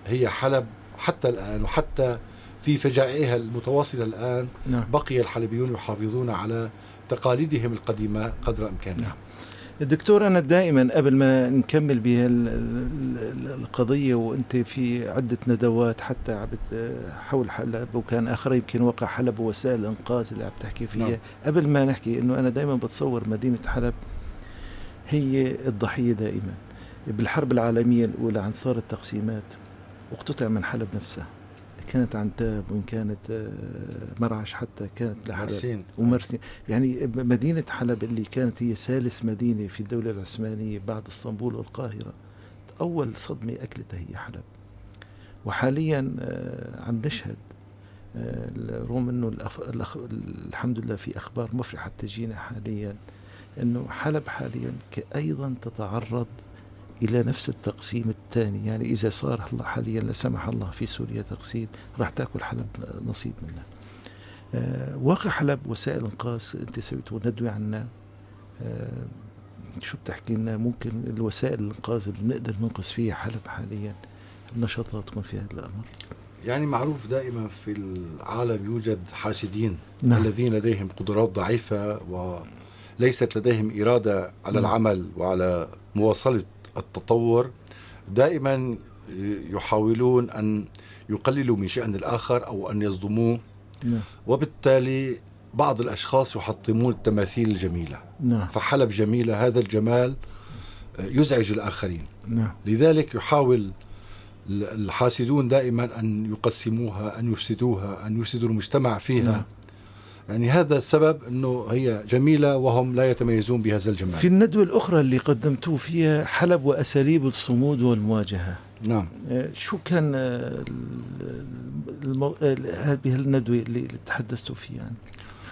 S3: هي حلب حتى الآن وحتى في فجائعها المتواصلة الآن
S4: نعم.
S3: بقي الحلبيون يحافظون على تقاليدهم القديمة قدر إمكانهم
S4: نعم. دكتور أنا دائما قبل ما نكمل بها ال- ال- القضية وأنت في عدة ندوات حتى حول حلب وكان آخر يمكن وقع حلب ووسائل الإنقاذ اللي عم تحكي فيها.
S3: نعم.
S4: قبل ما نحكي إنه أنا دائما بتصور مدينة حلب هي الضحية دائما. بالحرب العالمية الأولى عن صار التقسيمات. واقتطع من حلب نفسها كانت عنتاب وإن كانت آه، مرعش حتى كانت لحلب.
S3: مرسين.
S4: ومرسي يعني مدينة حلب اللي كانت هي ثالث مدينة في الدولة العثمانية بعد إسطنبول والقاهرة. أول صدمة أكلتها هي حلب. وحاليا آه، عم نشهد آه، رغم إنه الأف... الأخ... الحمد لله في أخبار مفرحة بتجينا حاليا إنه حلب حاليا أيضا تتعرض إلى نفس التقسيم الثاني. يعني إذا صار الله حاليا لا سمح الله في سوريا تقسيم راح تأكل حلب نصيب منه. آه، واقع حلب وسائل انقاذ أنت سويتوا ندوه عنها. آه، شو بتحكي لنا؟ ممكن الوسائل الانقاذ اللي بنقدر ننقذ فيها حلب حاليا نشاطاتكم في هذا الأمر.
S3: يعني معروف دائما في العالم يوجد حاسدين
S4: نعم.
S3: الذين لديهم قدرات ضعيفة وليست لديهم إرادة على
S4: نعم.
S3: العمل وعلى مواصلة التطور دائما يحاولون أن يقللوا من شأن الآخر أو أن يصدموه.
S4: نعم.
S3: وبالتالي بعض الأشخاص يحطمون التماثيل الجميلة.
S4: نعم.
S3: فحلب جميلة هذا الجمال يزعج الآخرين.
S4: نعم.
S3: لذلك يحاول الحاسدون دائما أن يقسموها أن يفسدوها أن يفسدوا المجتمع فيها.
S4: نعم.
S3: يعني هذا السبب أنه هي جميلة وهم لا يتميزون بهذا الجمال.
S4: في الندوة الأخرى اللي قدمتوه فيها حلب وأساليب الصمود والمواجهة.
S3: نعم.
S4: آه، شو كان آه، المو... آه، هذه الندوة اللي تحدثتوا فيها؟ يعني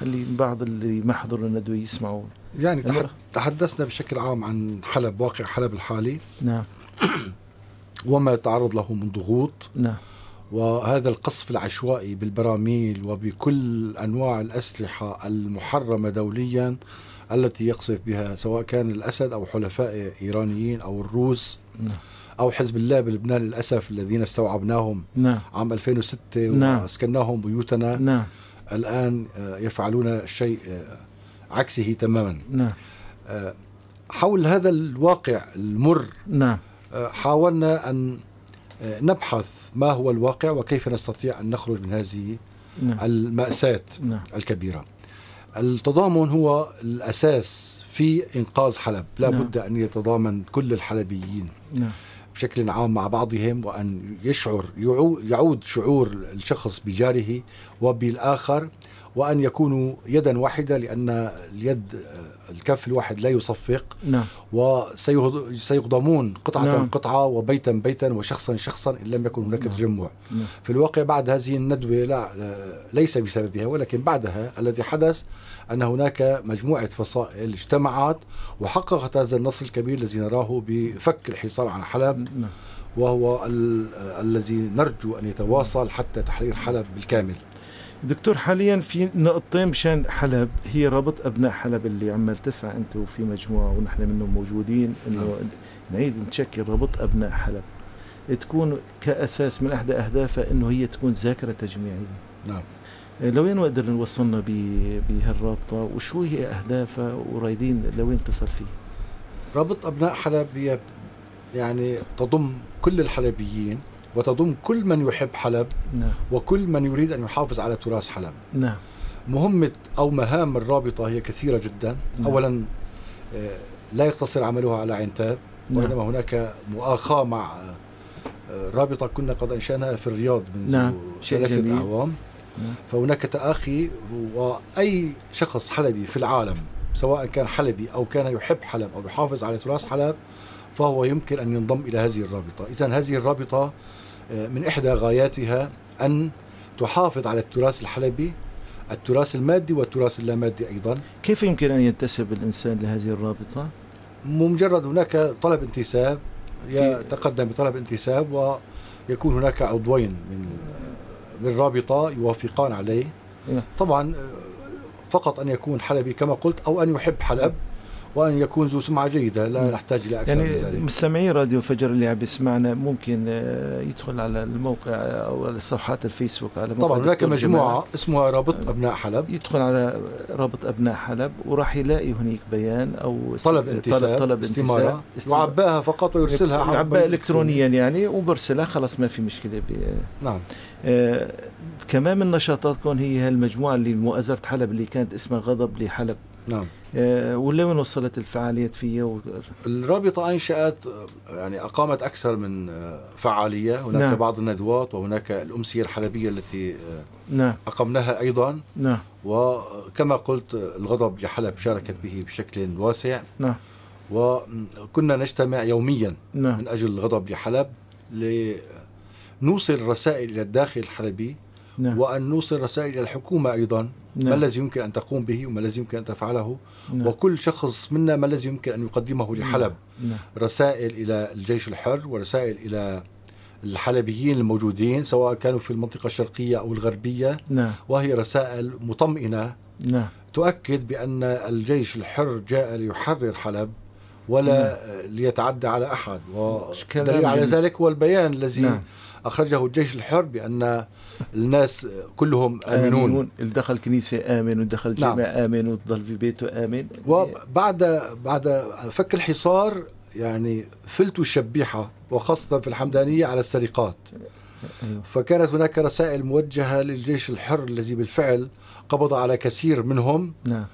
S4: خلي بعض اللي ما حضروا الندوة يسمعوا
S3: يعني تح-. تحدثنا بشكل عام عن حلب واقع حلب الحالي.
S4: نعم.
S3: وما تعرض له من ضغوط.
S4: نعم.
S3: وهذا القصف العشوائي بالبراميل وبكل أنواع الأسلحة المحرمة دوليا التي يقصف بها سواء كان الأسد أو حلفاء إيرانيين أو الروس
S4: نعم.
S3: أو حزب الله بلبنان للأسف الذين استوعبناهم
S4: نعم.
S3: عام 2006
S4: نعم.
S3: واسكناهم بيوتنا.
S4: نعم.
S3: الآن آه، يفعلون الشيء آه، عكسه تماما.
S4: نعم.
S3: آه، حول هذا الواقع المر
S4: نعم.
S3: حاولنا أن نبحث ما هو الواقع وكيف نستطيع أن نخرج من هذه
S4: نعم.
S3: المأساة
S4: نعم.
S3: الكبيرة. التضامن هو الأساس في إنقاذ حلب. لا
S4: نعم.
S3: بد أن يتضامن كل الحلبيين
S4: نعم.
S3: بشكل عام مع بعضهم وأن يشعر يعو- يعود شعور الشخص بجاره وبالآخر وأن يكونوا يدا واحدة لأن اليد الكف الواحد لا يصفق
S4: نعم
S3: وسيقضمون قطعة
S4: نعم.
S3: قطعة وبيتا بيتا وشخصا شخصا إن لم يكن هناك
S4: نعم.
S3: تجمع
S4: نعم.
S3: في الواقع بعد هذه الندوة لا ليس بسببها ولكن بعدها الذي حدث أن هناك مجموعة فصائل اجتمعت وحققت هذا النصر الكبير الذي نراه بفك الحصار عن حلب
S4: نعم
S3: وهو ال- الذي نرجو أن يتواصل حتى تحرير حلب بالكامل
S4: دكتور حاليا في نقطتين مشان حلب. هي رابط أبناء حلب اللي عمال تسعى أنت وفي مجموعة ونحن منهم موجودين إنه نعيد نشكل رابط أبناء حلب. تكون كأساس من إحدى أهدافها إنه هي تكون ذاكرة تجميعية.
S3: نعم.
S4: لوين نقدر نوصلنا ب- بهالرابطة؟ وشو هي أهدافها ورايدين لوين تصل فيه؟
S3: رابط أبناء حلب هي يعني تضم كل الحلبيين. وتضم كل من يحب حلب
S4: نعم
S3: وكل من يريد أن يحافظ على تراث حلب
S4: نعم
S3: مهمة أو مهام الرابطة هي كثيرة جدا
S4: نعم.
S3: أولا آه، لا يقتصر عملها على عتاب
S4: نعم.
S3: وإنما هناك مؤاخاة مع آه، رابطة كنا قد أنشأناها في الرياض منذ
S4: نعم.
S3: ثلاثة. أعوام
S4: نعم.
S3: فهناك تآخي وأي شخص حلبي في العالم سواء كان حلبي أو كان يحب حلب أو يحافظ على تراث حلب فهو يمكن أن ينضم إلى هذه الرابطة إذا هذه الرابطة آه، من إحدى غاياتها أن تحافظ على التراث الحلبي التراث المادي والتراث اللامادي أيضا
S4: كيف يمكن أن ينتسب الإنسان لهذه الرابطة؟
S3: مجرد هناك طلب انتساب يتقدم بطلب انتساب ويكون هناك عضوين من من الرابطة يوافقان عليه
S4: نعم.
S3: طبعا آه، فقط أن يكون حلبي كما قلت أو أن يحب حلب وأن يكون ذو سمعة جيدة لا. نحتاج إلى أكثر من
S4: يعني
S3: ذلك.
S4: مستمعي راديو فجر اللي عم بيسمعنا ممكن آه، يدخل على الموقع أو على صفحات الفيسبوك على
S3: طبعا هناك مجموعة. اسمها رابط أبناء حلب.
S4: يدخل على رابط أبناء حلب وراح يلاقي هناك بيان أو
S3: طلب انتساب
S4: طلب
S3: استمارة. يعباها فقط ويرسلها عبر
S4: يعبأ الكترونيا يعني وبرسلها خلص ما في مشكلة ب-
S3: نعم.
S4: آه كمان من نشاطاتكم هي هالمجموعة اللي مؤازرة حلب اللي كانت اسمها غضب لحلب.
S3: نعم.
S4: آه ولوين وصلت الفعاليات فيها؟ و...
S3: الرابطة أنشأت يعني أقامت أكثر من آه، فعالية. هناك
S4: نعم.
S3: بعض الندوات وهناك الأمسية الحلبية التي آه،
S4: نعم.
S3: أقمناها أيضا.
S4: نعم.
S3: وكما قلت الغضب لحلب شاركت به بشكل واسع.
S4: نعم.
S3: وكنا نجتمع يوميا
S4: نعم.
S3: من أجل الغضب لحلب لنوصل رسائل إلى الداخل الحلبي.
S4: نعم.
S3: وأن نوصل رسائل إلى الحكومة أيضا. ما
S4: نعم.
S3: الذي يمكن أن تقوم به وما الذي يمكن أن تفعله؟
S4: نعم.
S3: وكل شخص منا ما الذي يمكن أن يقدمه لحلب؟
S4: نعم.
S3: رسائل إلى الجيش الحر ورسائل إلى الحلبيين الموجودين سواء كانوا في المنطقة الشرقية أو الغربية.
S4: نعم.
S3: وهي رسائل مطمئنة.
S4: نعم.
S3: تؤكد بأن الجيش الحر جاء ليحرر حلب ولا ليتعدى على أحد. والدليل على. ذلك هو البيان الذي
S4: نعم.
S3: أخرجه الجيش الحر بأن الناس كلهم آمنون.
S4: اللي دخل كنيسة آمن واللي دخل
S3: نعم.
S4: جامع آمن وضل في بيته آمن.
S3: وبعد بعد فك الحصار يعني فلتوا الشبيحة وخاصة في الحمدانية على السرقات.
S4: أيوه.
S3: فكانت هناك رسائل موجهة للجيش الحر الذي بالفعل قبض على كثير منهم
S4: نعم.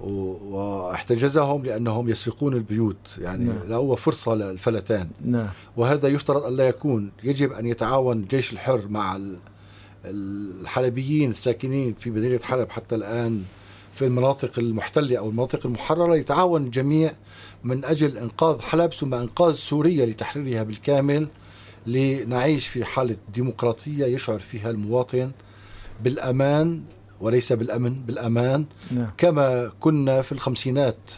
S3: واحتجزهم لأنهم يسرقون البيوت. يعني
S4: نعم.
S3: لا هو فرصة للفلتان.
S4: نعم.
S3: وهذا يفترض أن لا يكون. يجب أن يتعاون الجيش الحر مع الحلبيين الساكنين في مدينة حلب حتى الآن في المناطق المحتلة أو المناطق المحررة يتعاون الجميع من أجل إنقاذ حلب ثم إنقاذ سوريا لتحريرها بالكامل لنعيش في حالة ديمقراطية يشعر فيها المواطن بالأمان وليس بالأمن بالأمان
S4: نعم.
S3: كما كنا في الخمسينات.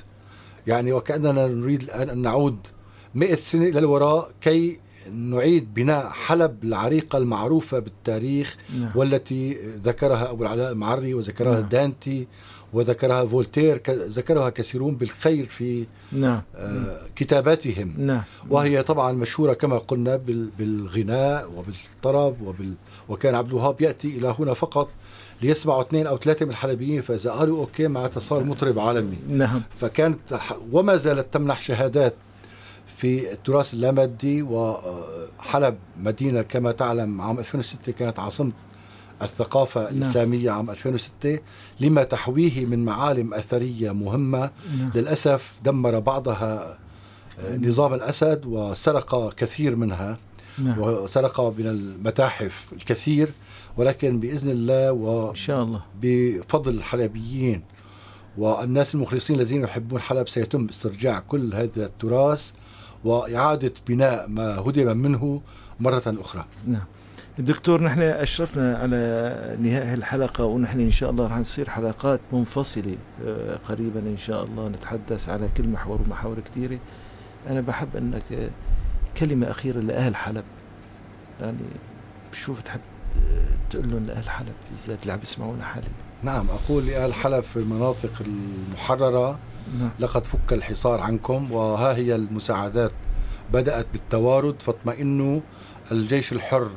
S3: يعني وكأننا نريد الآن أن نعود مئة سنة إلى الوراء كي نعيد بناء حلب العريقة المعروفة بالتاريخ
S4: نعم.
S3: والتي ذكرها أبو العلاء المعري وذكرها
S4: نعم.
S3: دانتي وذكرها فولتير ذكرها كثيرون بالخير في
S4: نعم.
S3: آه، كتاباتهم.
S4: نعم.
S3: وهي طبعا مشهورة كما قلنا بال- بالغناء وبالطرب وبال وكان عبد الوهاب يأتي إلى هنا فقط ليسمعوا اثنين أو ثلاثة من الحلبيين فإذا قالوا okay معناتها صار مطرب عالمي.
S4: نعم.
S3: فكانت وما زالت تمنح شهادات في التراث اللامادي وحلب مدينة كما تعلم عام 2006 كانت عاصمة الثقافة
S4: نعم.
S3: الإسلامية عام 2006 لما تحويه من معالم أثرية مهمة
S4: نعم.
S3: للأسف دمر بعضها آه، نظام الأسد وسرق كثير منها
S4: نعم.
S3: وسرق من المتاحف الكثير ولكن بإذن الله
S4: إن شاء الله.
S3: وبفضل الحلبيين والناس المخلصين الذين يحبون حلب سيتم استرجاع كل هذا التراث. وإعادة بناء ما هدم منه مرة أخرى.
S4: نعم. دكتور نحن أشرفنا على نهاية الحلقة ونحن إن شاء الله رح نصير حلقات منفصلة آه، قريبا إن شاء الله نتحدث على كل محور ومحاور كثيرة. أنا بحب أنك آه، كلمة أخيرة لأهل حلب. يعني شو بتحب آه، تقول لهم لأهل حلب؟ بالذات اللي عم يسمعونا حاليا.
S3: نعم أقول لأهل حلب في المناطق المحررة لقد فك الحصار عنكم وها هي المساعدات. بدأت بالتوارد فاطمئنوا الجيش الحر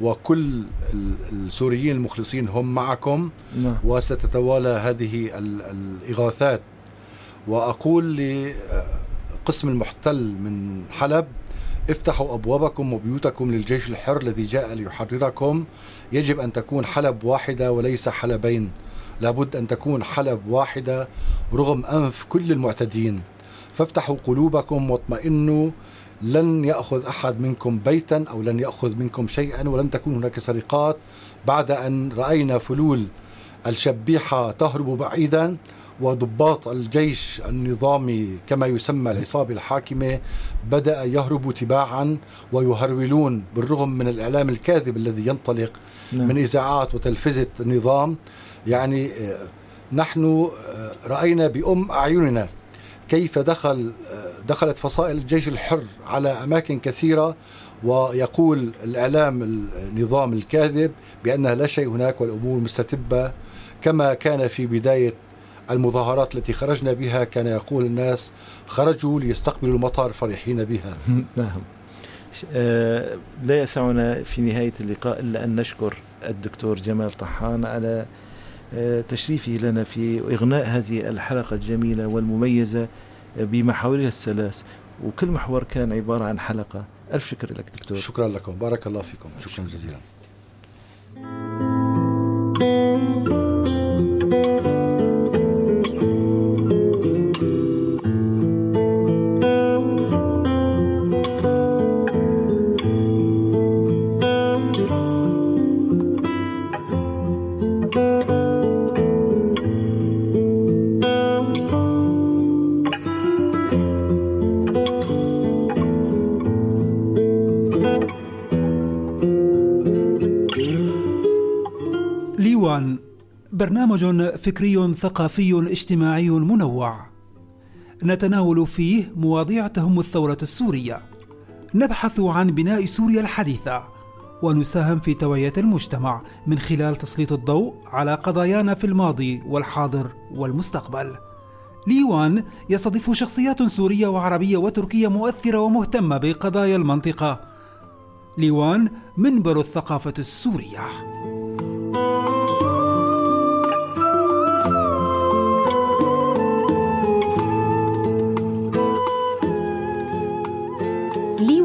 S3: وكل ال- السوريين المخلصين هم معكم.
S4: نعم.
S3: وستتوالى هذه ال- الإغاثات. وأقول لقسم المحتل من حلب افتحوا أبوابكم وبيوتكم للجيش الحر الذي جاء ليحرركم. يجب أن تكون حلب واحدة وليس حلبين. لابد أن تكون حلب واحدة رغم أنف كل المعتدين. فافتحوا قلوبكم واطمئنوا. لن يأخذ أحد منكم بيتا أو لن يأخذ منكم شيئا ولن تكون هناك سرقات. بعد أن رأينا فلول الشبيحة تهرب بعيدا وضباط الجيش النظامي كما يسمى العصابة الحاكمة بدأ يهرب تباعا ويهرولون بالرغم من الإعلام الكاذب الذي ينطلق
S4: نعم.
S3: من إذاعات وتلفزة النظام. يعني آه، نحن آه، رأينا بأم أعيننا كيف دخل آه، دخلت فصائل الجيش الحر على أماكن كثيرة ويقول الإعلام النظام الكاذب بأنها لا شيء هناك والأمور مستتبة كما كان في بداية المظاهرات التي خرجنا بها كان يقول الناس خرجوا ليستقبلوا المطر فرحين بها.
S4: نعم. لا يسعنا في نهاية اللقاء إلا أن نشكر الدكتور جمال طحان على تشريفه لنا في إغناء هذه الحلقة الجميلة والمميزة آه، بمحاورها الثلاث. وكل محور كان عبارة عن حلقة. ألف شكر لك دكتور.
S3: شكرا لكم. بارك الله فيكم. شكرا جزيلا.
S1: ليوان برنامج فكري ثقافي اجتماعي منوع. نتناول فيه مواضيع تهم الثورة السورية. نبحث عن بناء سوريا الحديثة. ونساهم في توعية المجتمع من خلال تسليط الضوء على قضايانا في الماضي والحاضر والمستقبل. ليوان يستضيف شخصيات سورية وعربية وتركية مؤثرة ومهتمة بقضايا المنطقة. ليوان منبر الثقافة السورية.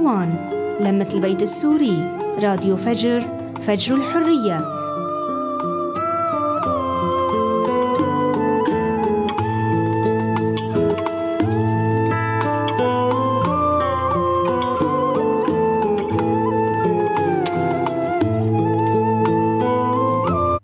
S2: ليوان لمة البيت السوري. راديو فجر فجر الحرية.